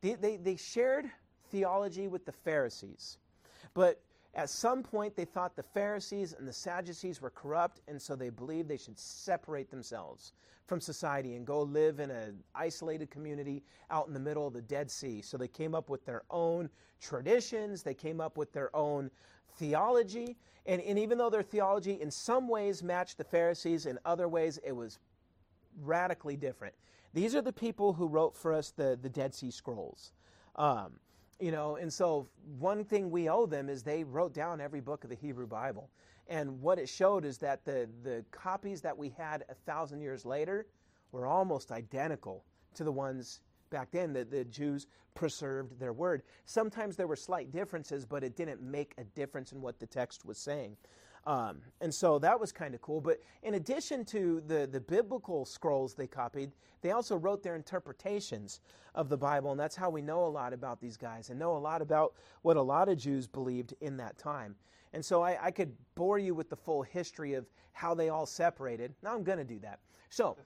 they, they, they shared theology with the Pharisees. But at some point, they thought the Pharisees and the Sadducees were corrupt, and so they believed they should separate themselves from society and go live in an isolated community out in the middle of the Dead Sea. So they came up with their own traditions, they came up with their own theology, and, and even though their theology in some ways matched the Pharisees, in other ways it was radically different. These are the people who wrote for us the, the Dead Sea Scrolls. Um, you know, and so one thing we owe them is they wrote down every book of the Hebrew Bible. And what it showed is that the, the copies that we had a thousand years later were almost identical to the ones back then that the Jews preserved their word. Sometimes there were slight differences, but it didn't make a difference in what the text was saying. Um, and so that was kind of cool. But in addition to the, the biblical scrolls they copied, they also wrote their interpretations of the Bible. And that's how we know a lot about these guys and know a lot about what a lot of Jews believed in that time. And so I, I could bore you with the full history of how they all separated. Now I'm going to do that. So,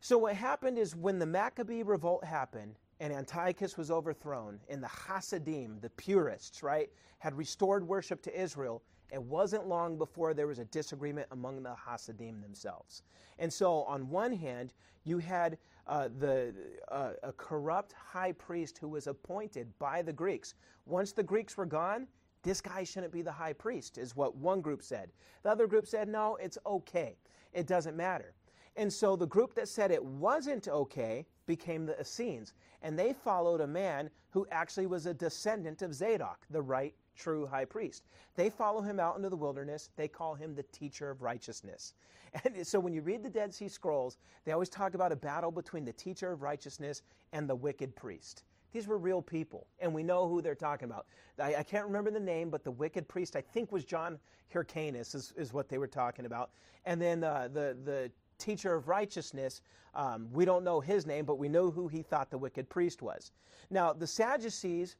so what happened is when the Maccabee revolt happened, and Antiochus was overthrown, and the Hasidim, the purists, right, had restored worship to Israel, it wasn't long before there was a disagreement among the Hasidim themselves. And so, on one hand, you had uh, the, uh, a corrupt high priest who was appointed by the Greeks. Once the Greeks were gone, this guy shouldn't be the high priest, is what one group said. The other group said, no, it's okay. It doesn't matter. And so the group that said it wasn't okay became the Essenes. And they followed a man who actually was a descendant of Zadok, the right true high priest. They follow him out into the wilderness. They call him the teacher of righteousness. And so when you read the Dead Sea Scrolls, they always talk about a battle between the teacher of righteousness and the wicked priest. These were real people, and we know who they're talking about. I, I can't remember the name, but the wicked priest, I think, was John Hyrcanus, is, is what they were talking about. And then uh, the, the teacher of righteousness, um, we don't know his name, but we know who he thought the wicked priest was. Now, the Sadducees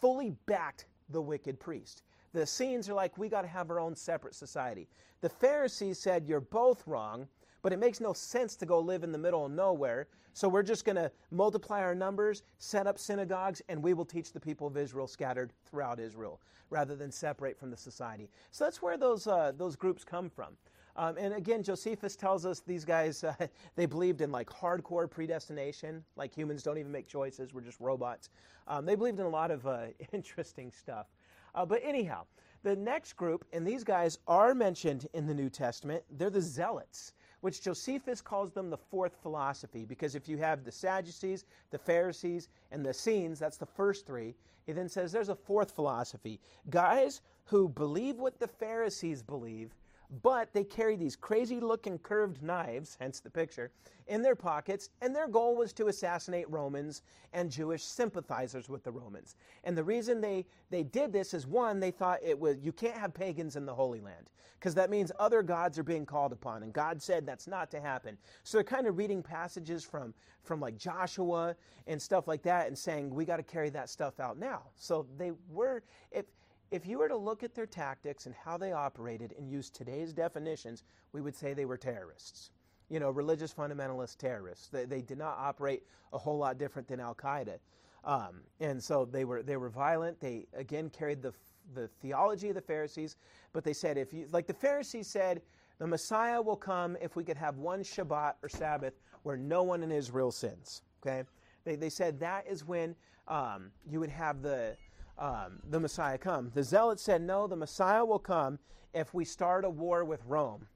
fully backed the wicked priest. The Essenes are like, we got to have our own separate society. The Pharisees said, you're both wrong, but it makes no sense to go live in the middle of nowhere. So we're just going to multiply our numbers, set up synagogues, and we will teach the people of Israel scattered throughout Israel rather than separate from the society. So that's where those, uh, those groups come from. Um, and again, Josephus tells us these guys, uh, they believed in like hardcore predestination, like humans don't even make choices, we're just robots. Um, they believed in a lot of uh, interesting stuff. Uh, but anyhow, the next group, and these guys are mentioned in the New Testament, they're the Zealots, which Josephus calls them the fourth philosophy, because if you have the Sadducees, the Pharisees, and the Essenes, that's the first three, he then says there's a fourth philosophy. Guys who believe what the Pharisees believe, but they carry these crazy looking curved knives, hence the picture, in their pockets, and their goal was to assassinate Romans and Jewish sympathizers with the Romans. And the reason they, they did this is one, they thought it was you can't have pagans in the Holy Land, because that means other gods are being called upon, and God said that's not to happen. So they're kind of reading passages from, from like Joshua and stuff like that and saying we got to carry that stuff out now. So they were if if you were to look at their tactics and how they operated and use today's definitions, we would say they were terrorists. You know, religious fundamentalist terrorists. They, they did not operate a whole lot different than Al Qaeda. Um, and so they were, they were violent. They, again, carried the, the theology of the Pharisees, but they said, if you, like the Pharisees said, the Messiah will come if we could have one Shabbat or Sabbath where no one in Israel sins. Okay? They, they said that is when um, you would have the, um, the Messiah come. The Zealots said, no, the Messiah will come if we start a war with Rome.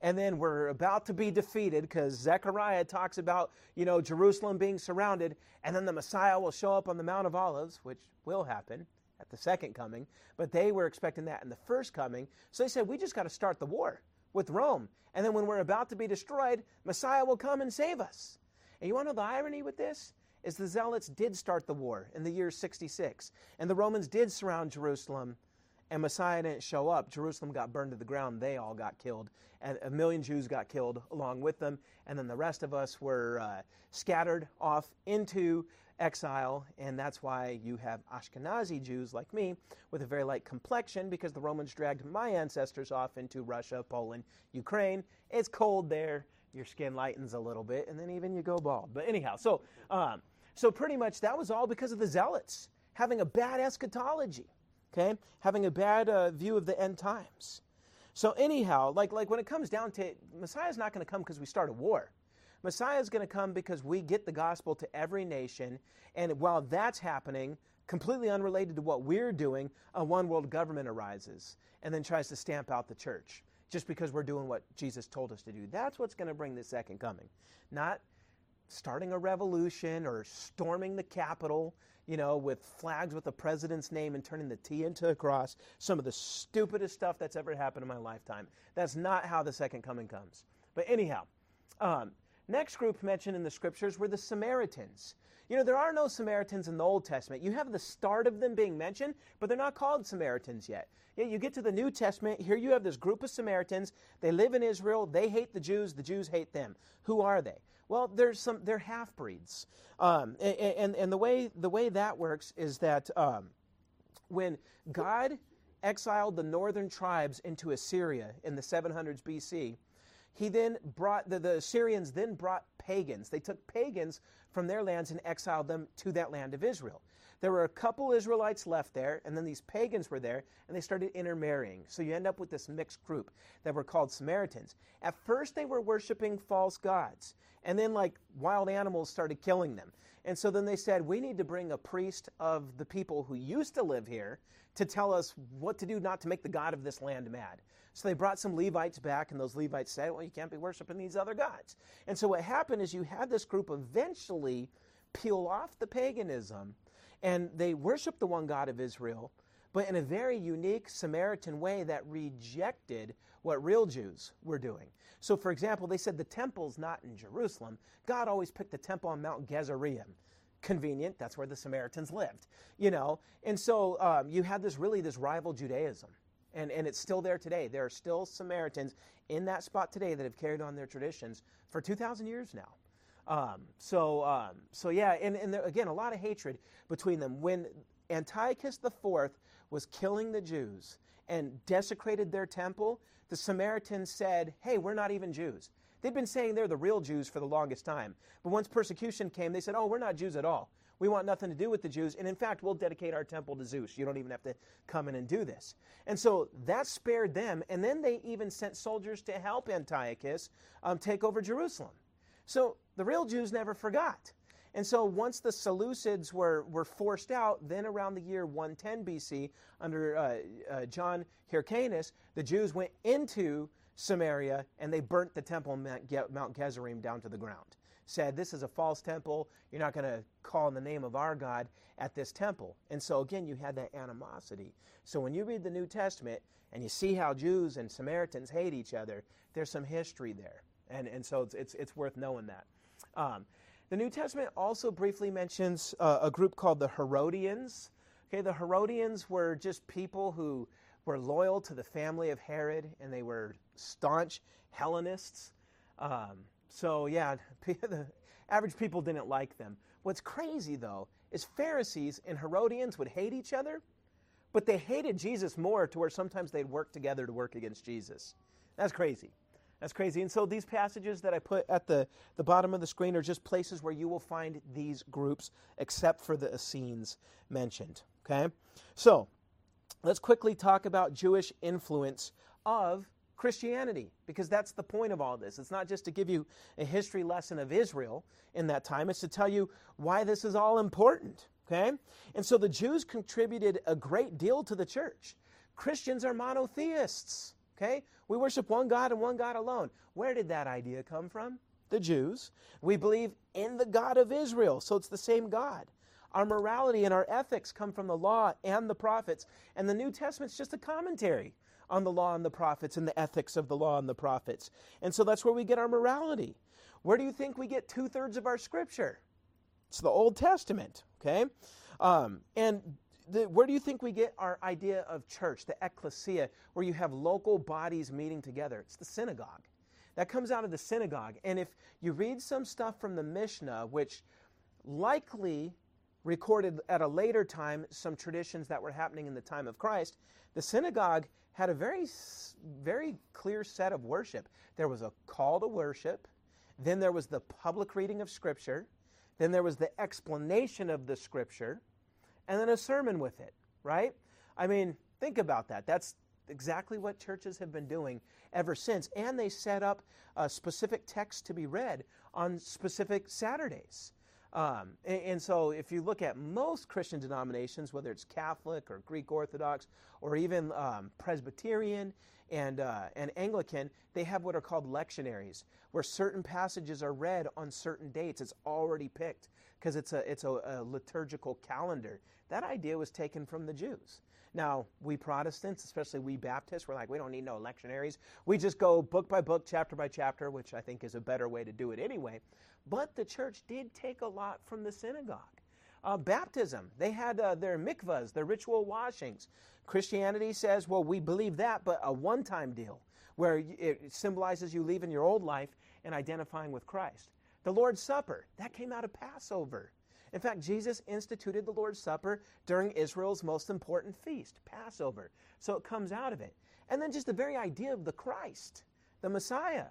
And then we're about to be defeated because Zechariah talks about, you know, Jerusalem being surrounded, and then the Messiah will show up on the Mount of Olives, which will happen at the second coming. But they were expecting that in the first coming. So they said, we just got to start the war with Rome. And then when we're about to be destroyed, Messiah will come and save us. And you want to know the irony with this? Is the Zealots did start the war in the year 66, and the Romans did surround Jerusalem, and Messiah didn't show up. Jerusalem got burned to the ground. They all got killed, and a million Jews got killed along with them, and then the rest of us were uh, scattered off into exile, and that's why you have Ashkenazi Jews like me with a very light complexion because the Romans dragged my ancestors off into Russia, Poland, Ukraine. It's cold there. Your skin lightens a little bit, and then even you go bald. But anyhow, so um, so, pretty much that was all because of the zealots having a bad eschatology, okay? Having a bad uh, view of the end times. So, anyhow, like, like when it comes down to Messiah's not going to come because we start a war. Messiah is going to come because we get the gospel to every nation. And while that's happening, completely unrelated to what we're doing, a one world government arises and then tries to stamp out the church just because we're doing what Jesus told us to do. That's what's going to bring the second coming. Not starting a revolution or storming the Capitol, you know, with flags with the president's name and turning the T into a cross. Some of the stupidest stuff that's ever happened in my lifetime. That's not how the second coming comes. But anyhow, um, Next group mentioned in the scriptures were the Samaritans. You know, there are no Samaritans in the Old Testament. You have the start of them being mentioned, but they're not called Samaritans yet. Yeah, you get to the New Testament, here you have this group of Samaritans. They live in Israel. They hate the Jews. The Jews hate them. Who are they? Well, there's some, they're half breeds. Um, and, and, and, the, way, the way that works is that um, when God exiled the northern tribes into Assyria in the 700s BC, he then brought, the, the Assyrians then brought pagans. They took pagans from their lands and exiled them to that land of Israel. There were a couple Israelites left there, and then these pagans were there, and they started intermarrying. So you end up with this mixed group that were called Samaritans. At first, they were worshiping false gods, and then, like wild animals, started killing them. And so then they said, We need to bring a priest of the people who used to live here to tell us what to do not to make the God of this land mad. So they brought some Levites back, and those Levites said, Well, you can't be worshiping these other gods. And so what happened is you had this group eventually peel off the paganism and they worshiped the one God of Israel, but in a very unique Samaritan way that rejected what real Jews were doing. So, for example, they said the temple's not in Jerusalem. God always picked the temple on Mount Gerizim. Convenient, that's where the Samaritans lived, you know. And so um, you had this really this rival Judaism, and, and it's still there today. There are still Samaritans in that spot today that have carried on their traditions for 2,000 years now. Um, so, um, so yeah, and, and there, again, a lot of hatred between them. When Antiochus IV was killing the Jews and desecrated their temple, the Samaritans said, Hey, we're not even Jews. They'd been saying they're the real Jews for the longest time. But once persecution came, they said, Oh, we're not Jews at all. We want nothing to do with the Jews. And in fact, we'll dedicate our temple to Zeus. You don't even have to come in and do this. And so that spared them. And then they even sent soldiers to help Antiochus um, take over Jerusalem. So the real Jews never forgot. And so once the Seleucids were, were forced out, then around the year 110 BC, under uh, uh, John Hyrcanus, the Jews went into Samaria and they burnt the temple Mount Gerizim down to the ground. Said, This is a false temple. You're not going to call in the name of our God at this temple. And so again, you had that animosity. So when you read the New Testament and you see how Jews and Samaritans hate each other, there's some history there. And, and so it's, it's, it's worth knowing that. Um, the New Testament also briefly mentions uh, a group called the Herodians. Okay, the Herodians were just people who were loyal to the family of Herod, and they were staunch Hellenists. Um, so yeah, the average people didn't like them. What's crazy though is Pharisees and Herodians would hate each other, but they hated Jesus more to where sometimes they'd work together to work against Jesus. That's crazy. That's crazy. And so these passages that I put at the, the bottom of the screen are just places where you will find these groups, except for the Essenes mentioned. Okay? So let's quickly talk about Jewish influence of Christianity, because that's the point of all this. It's not just to give you a history lesson of Israel in that time, it's to tell you why this is all important. Okay? And so the Jews contributed a great deal to the church. Christians are monotheists. Okay? We worship one God and one God alone. Where did that idea come from? The Jews. We believe in the God of Israel, so it's the same God. Our morality and our ethics come from the law and the prophets, and the New Testament's just a commentary on the law and the prophets and the ethics of the law and the prophets. And so that's where we get our morality. Where do you think we get two thirds of our scripture? It's the Old Testament, okay? Um, and the, where do you think we get our idea of church, the ecclesia, where you have local bodies meeting together? It's the synagogue. That comes out of the synagogue. And if you read some stuff from the Mishnah, which likely recorded at a later time some traditions that were happening in the time of Christ, the synagogue had a very, very clear set of worship. There was a call to worship, then there was the public reading of Scripture, then there was the explanation of the Scripture and then a sermon with it, right? I mean, think about that. That's exactly what churches have been doing ever since. And they set up a specific text to be read on specific Saturdays. Um, and, and, so, if you look at most Christian denominations, whether it's Catholic or Greek Orthodox or even um, Presbyterian, and, uh, and Anglican, they have what are called lectionaries, where certain passages are read on certain dates. It's already picked because it's, a, it's a, a liturgical calendar. That idea was taken from the Jews. Now, we Protestants, especially we Baptists, we're like, we don't need no lectionaries. We just go book by book, chapter by chapter, which I think is a better way to do it anyway. But the church did take a lot from the synagogue. Uh, baptism, they had uh, their mikvahs, their ritual washings. Christianity says, well, we believe that, but a one time deal where it symbolizes you leaving your old life and identifying with Christ. The Lord's Supper, that came out of Passover. In fact, Jesus instituted the Lord's Supper during Israel's most important feast, Passover. So it comes out of it. And then just the very idea of the Christ, the Messiah,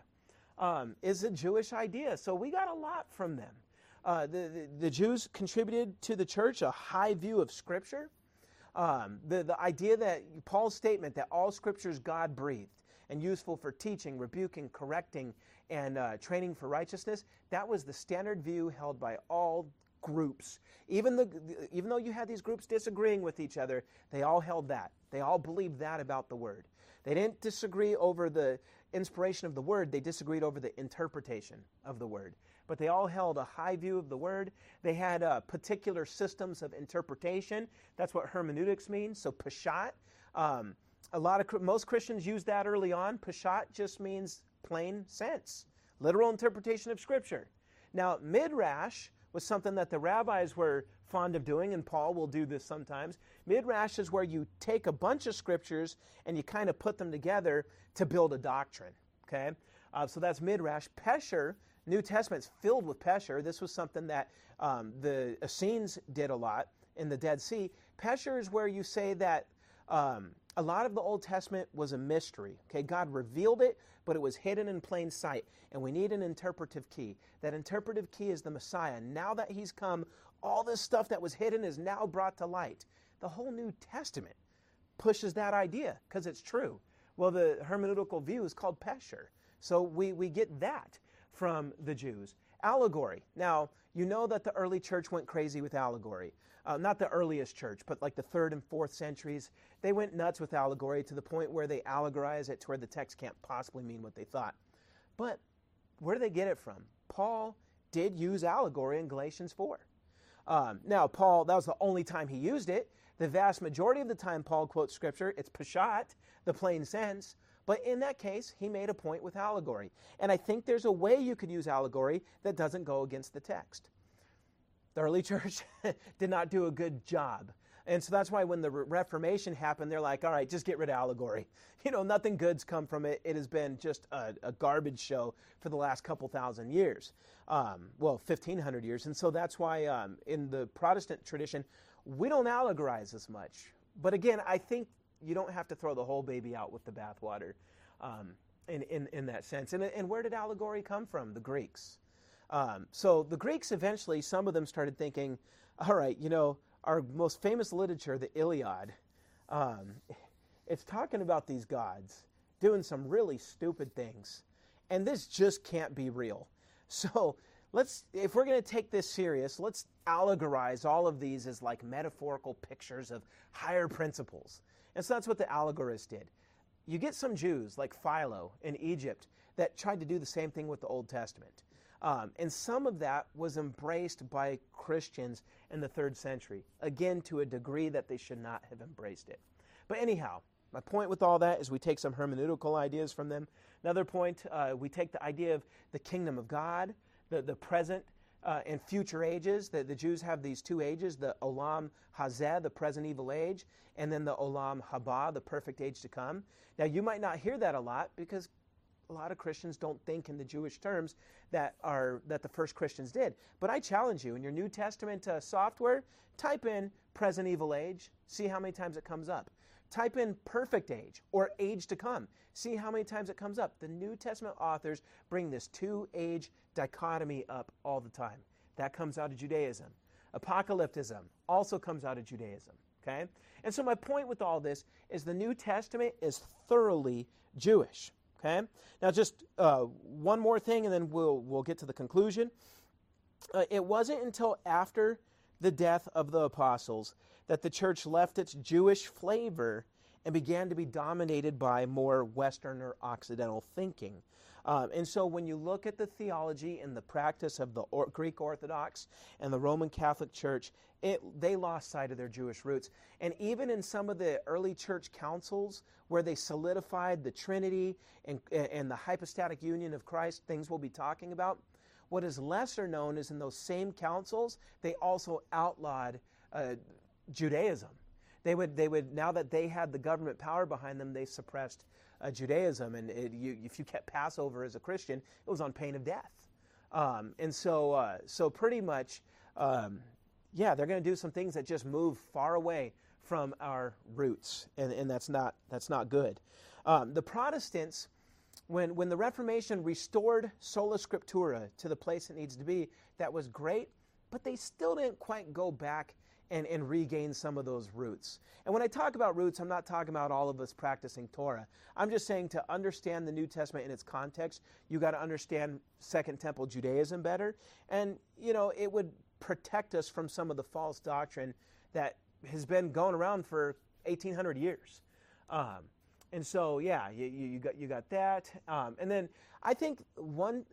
um, is a Jewish idea. So we got a lot from them. Uh, the, the, the, Jews contributed to the church a high view of Scripture. Um, the, the idea that Paul's statement that all Scripture is God breathed and useful for teaching, rebuking, correcting, and uh, training for righteousness, that was the standard view held by all groups. Even, the, even though you had these groups disagreeing with each other, they all held that. They all believed that about the Word. They didn't disagree over the inspiration of the Word, they disagreed over the interpretation of the Word. But they all held a high view of the Word. They had uh, particular systems of interpretation. That's what hermeneutics means. So, Peshat. Um, a lot of most Christians use that early on. Peshat just means plain sense, literal interpretation of Scripture. Now, Midrash was something that the rabbis were fond of doing, and Paul will do this sometimes. Midrash is where you take a bunch of scriptures and you kind of put them together to build a doctrine. Okay, uh, so that's Midrash. Pesher, New Testament's filled with Pesher. This was something that um, the Essenes did a lot in the Dead Sea. Pesher is where you say that um, a lot of the Old Testament was a mystery. Okay, God revealed it, but it was hidden in plain sight. And we need an interpretive key. That interpretive key is the Messiah. Now that he's come, all this stuff that was hidden is now brought to light. The whole New Testament pushes that idea because it's true. Well, the hermeneutical view is called Pesher. So we, we get that from the Jews. Allegory. Now, you know that the early church went crazy with allegory. Uh, not the earliest church, but like the third and fourth centuries. They went nuts with allegory to the point where they allegorize it to where the text can't possibly mean what they thought. But where do they get it from? Paul did use allegory in Galatians 4. Um, now, Paul, that was the only time he used it. The vast majority of the time Paul quotes scripture, it's Peshat, the plain sense. But in that case, he made a point with allegory. And I think there's a way you could use allegory that doesn't go against the text. The early church did not do a good job. And so that's why when the Reformation happened, they're like, all right, just get rid of allegory. You know, nothing good's come from it. It has been just a, a garbage show for the last couple thousand years. Um, well, 1,500 years. And so that's why um, in the Protestant tradition, we don't allegorize as much. But again, I think you don't have to throw the whole baby out with the bathwater um, in, in, in that sense. And, and where did allegory come from? The Greeks. Um, so the Greeks eventually, some of them started thinking, all right, you know, our most famous literature, the Iliad, um, it's talking about these gods doing some really stupid things. And this just can't be real. So let's, if we're going to take this serious, let's allegorize all of these as like metaphorical pictures of higher principles. And so that's what the allegorists did. You get some Jews like Philo in Egypt that tried to do the same thing with the Old Testament. Um, and some of that was embraced by Christians in the third century, again, to a degree that they should not have embraced it. But anyhow, my point with all that is we take some hermeneutical ideas from them. Another point, uh, we take the idea of the kingdom of God, the, the present uh, and future ages. The, the Jews have these two ages the Olam Hazeh, the present evil age, and then the Olam Haba, the perfect age to come. Now, you might not hear that a lot because a lot of Christians don't think in the Jewish terms that are that the first Christians did. But I challenge you in your New Testament uh, software, type in present evil age, see how many times it comes up. Type in perfect age or age to come. See how many times it comes up. The New Testament authors bring this two age dichotomy up all the time. That comes out of Judaism. Apocalypticism also comes out of Judaism. Okay? And so my point with all this is the New Testament is thoroughly Jewish. Okay? Now, just uh, one more thing, and then we'll, we'll get to the conclusion. Uh, it wasn't until after the death of the apostles that the church left its Jewish flavor and began to be dominated by more Western or Occidental thinking. Um, and so when you look at the theology and the practice of the or- Greek Orthodox and the Roman Catholic Church, it, they lost sight of their Jewish roots. And even in some of the early church councils where they solidified the Trinity and, and the hypostatic union of Christ, things we'll be talking about, what is lesser known is in those same councils, they also outlawed uh, Judaism. They would, they would, now that they had the government power behind them, they suppressed uh, Judaism. And it, you, if you kept Passover as a Christian, it was on pain of death. Um, and so, uh, so pretty much, um, yeah, they're going to do some things that just move far away from our roots, and, and that's not that's not good. Um, the Protestants, when when the Reformation restored sola scriptura to the place it needs to be, that was great, but they still didn't quite go back and, and regain some of those roots. And when I talk about roots, I'm not talking about all of us practicing Torah. I'm just saying to understand the New Testament in its context, you got to understand Second Temple Judaism better. And, you know, it would protect us from some of the false doctrine that has been going around for 1800 years. Um, and so, yeah, you, you, got, you got that. Um, and then I think one,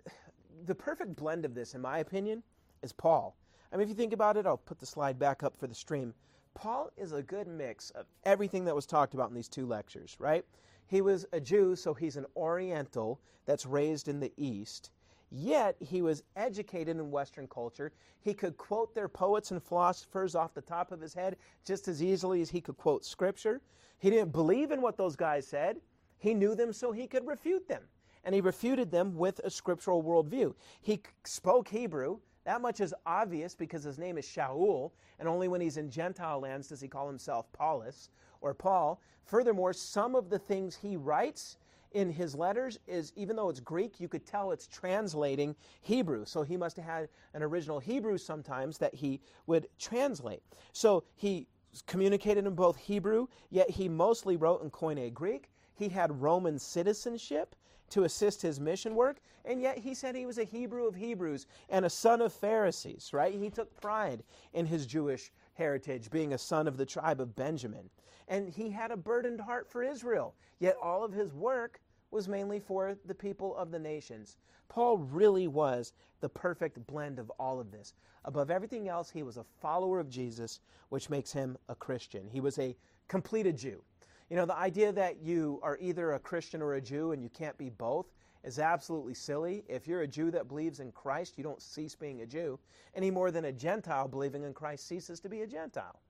the perfect blend of this, in my opinion, is Paul. I mean, if you think about it, I'll put the slide back up for the stream. Paul is a good mix of everything that was talked about in these two lectures, right? He was a Jew, so he's an Oriental that's raised in the East. Yet he was educated in Western culture. He could quote their poets and philosophers off the top of his head just as easily as he could quote scripture. He didn't believe in what those guys said. He knew them so he could refute them. And he refuted them with a scriptural worldview. He spoke Hebrew, that much is obvious because his name is Shaul, and only when he's in Gentile lands does he call himself Paulus or Paul. Furthermore, some of the things he writes in his letters is, even though it's Greek, you could tell it's translating Hebrew. So he must have had an original Hebrew sometimes that he would translate. So he communicated in both Hebrew, yet he mostly wrote in Koine Greek. He had Roman citizenship to assist his mission work, and yet he said he was a Hebrew of Hebrews and a son of Pharisees, right? He took pride in his Jewish heritage, being a son of the tribe of Benjamin. And he had a burdened heart for Israel, yet all of his work was mainly for the people of the nations. Paul really was the perfect blend of all of this. Above everything else, he was a follower of Jesus, which makes him a Christian. He was a completed Jew. You know, the idea that you are either a Christian or a Jew and you can't be both is absolutely silly. If you're a Jew that believes in Christ, you don't cease being a Jew any more than a Gentile believing in Christ ceases to be a Gentile.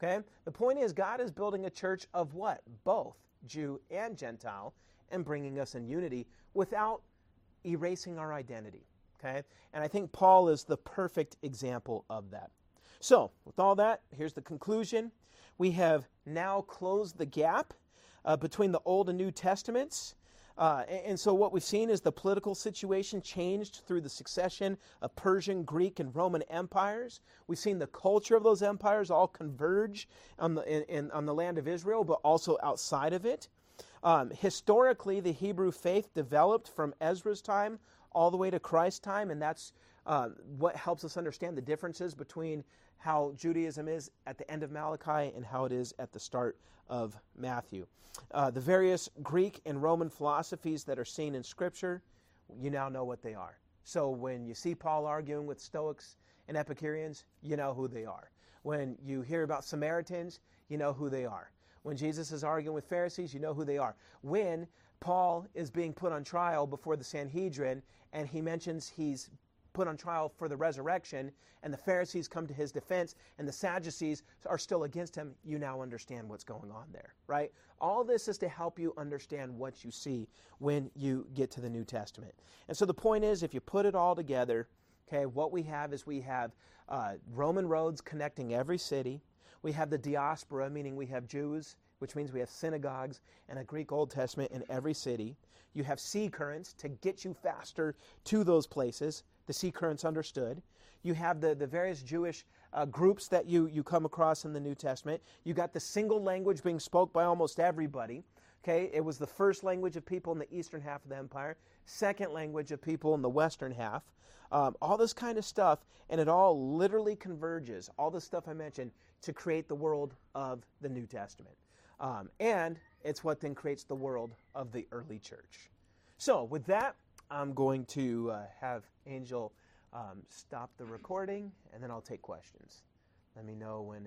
Okay? The point is, God is building a church of what? Both Jew and Gentile and bringing us in unity without erasing our identity. Okay? And I think Paul is the perfect example of that. So, with all that, here's the conclusion we have now closed the gap uh, between the Old and New Testaments. Uh, and, and, so what we've seen is the political situation changed through the succession of Persian, Greek, and Roman empires. We've seen the culture of those empires all converge on the, in, in, on the land of Israel, but also outside of it. Um, historically, the Hebrew faith developed from Ezra's time all the way to Christ's time, and that's uh, what helps us understand the differences between how Judaism is at the end of Malachi and how it is at the start of Matthew. Uh, the various Greek and Roman philosophies that are seen in Scripture, you now know what they are. So when you see Paul arguing with Stoics and Epicureans, you know who they are. When you hear about Samaritans, you know who they are. When Jesus is arguing with Pharisees, you know who they are. When Paul is being put on trial before the Sanhedrin and he mentions he's put on trial for the resurrection, and the Pharisees come to his defense, and the Sadducees are still against him, you now understand what's going on there, right? All this is to help you understand what you see when you get to the New Testament. And so the point is, if you put it all together, okay, what we have is we have uh, Roman roads connecting every city. We have the diaspora, meaning we have Jews, which means we have synagogues and a Greek Old Testament in every city. You have sea currents to get you faster to those places the sea currents understood. You have the, the various Jewish uh, groups that you, you come across in the New Testament. You got the single language being spoke by almost everybody. Okay, it was the first language of people in the eastern half of the empire, second language of people in the western half. Um, all this kind of stuff, and it all literally converges, all the stuff I mentioned, to create the world of the New Testament. Um, and it's what then creates the world of the early church. So, with that, I'm going to uh, have Angel um, stop the recording and then I'll take questions. Let me know when it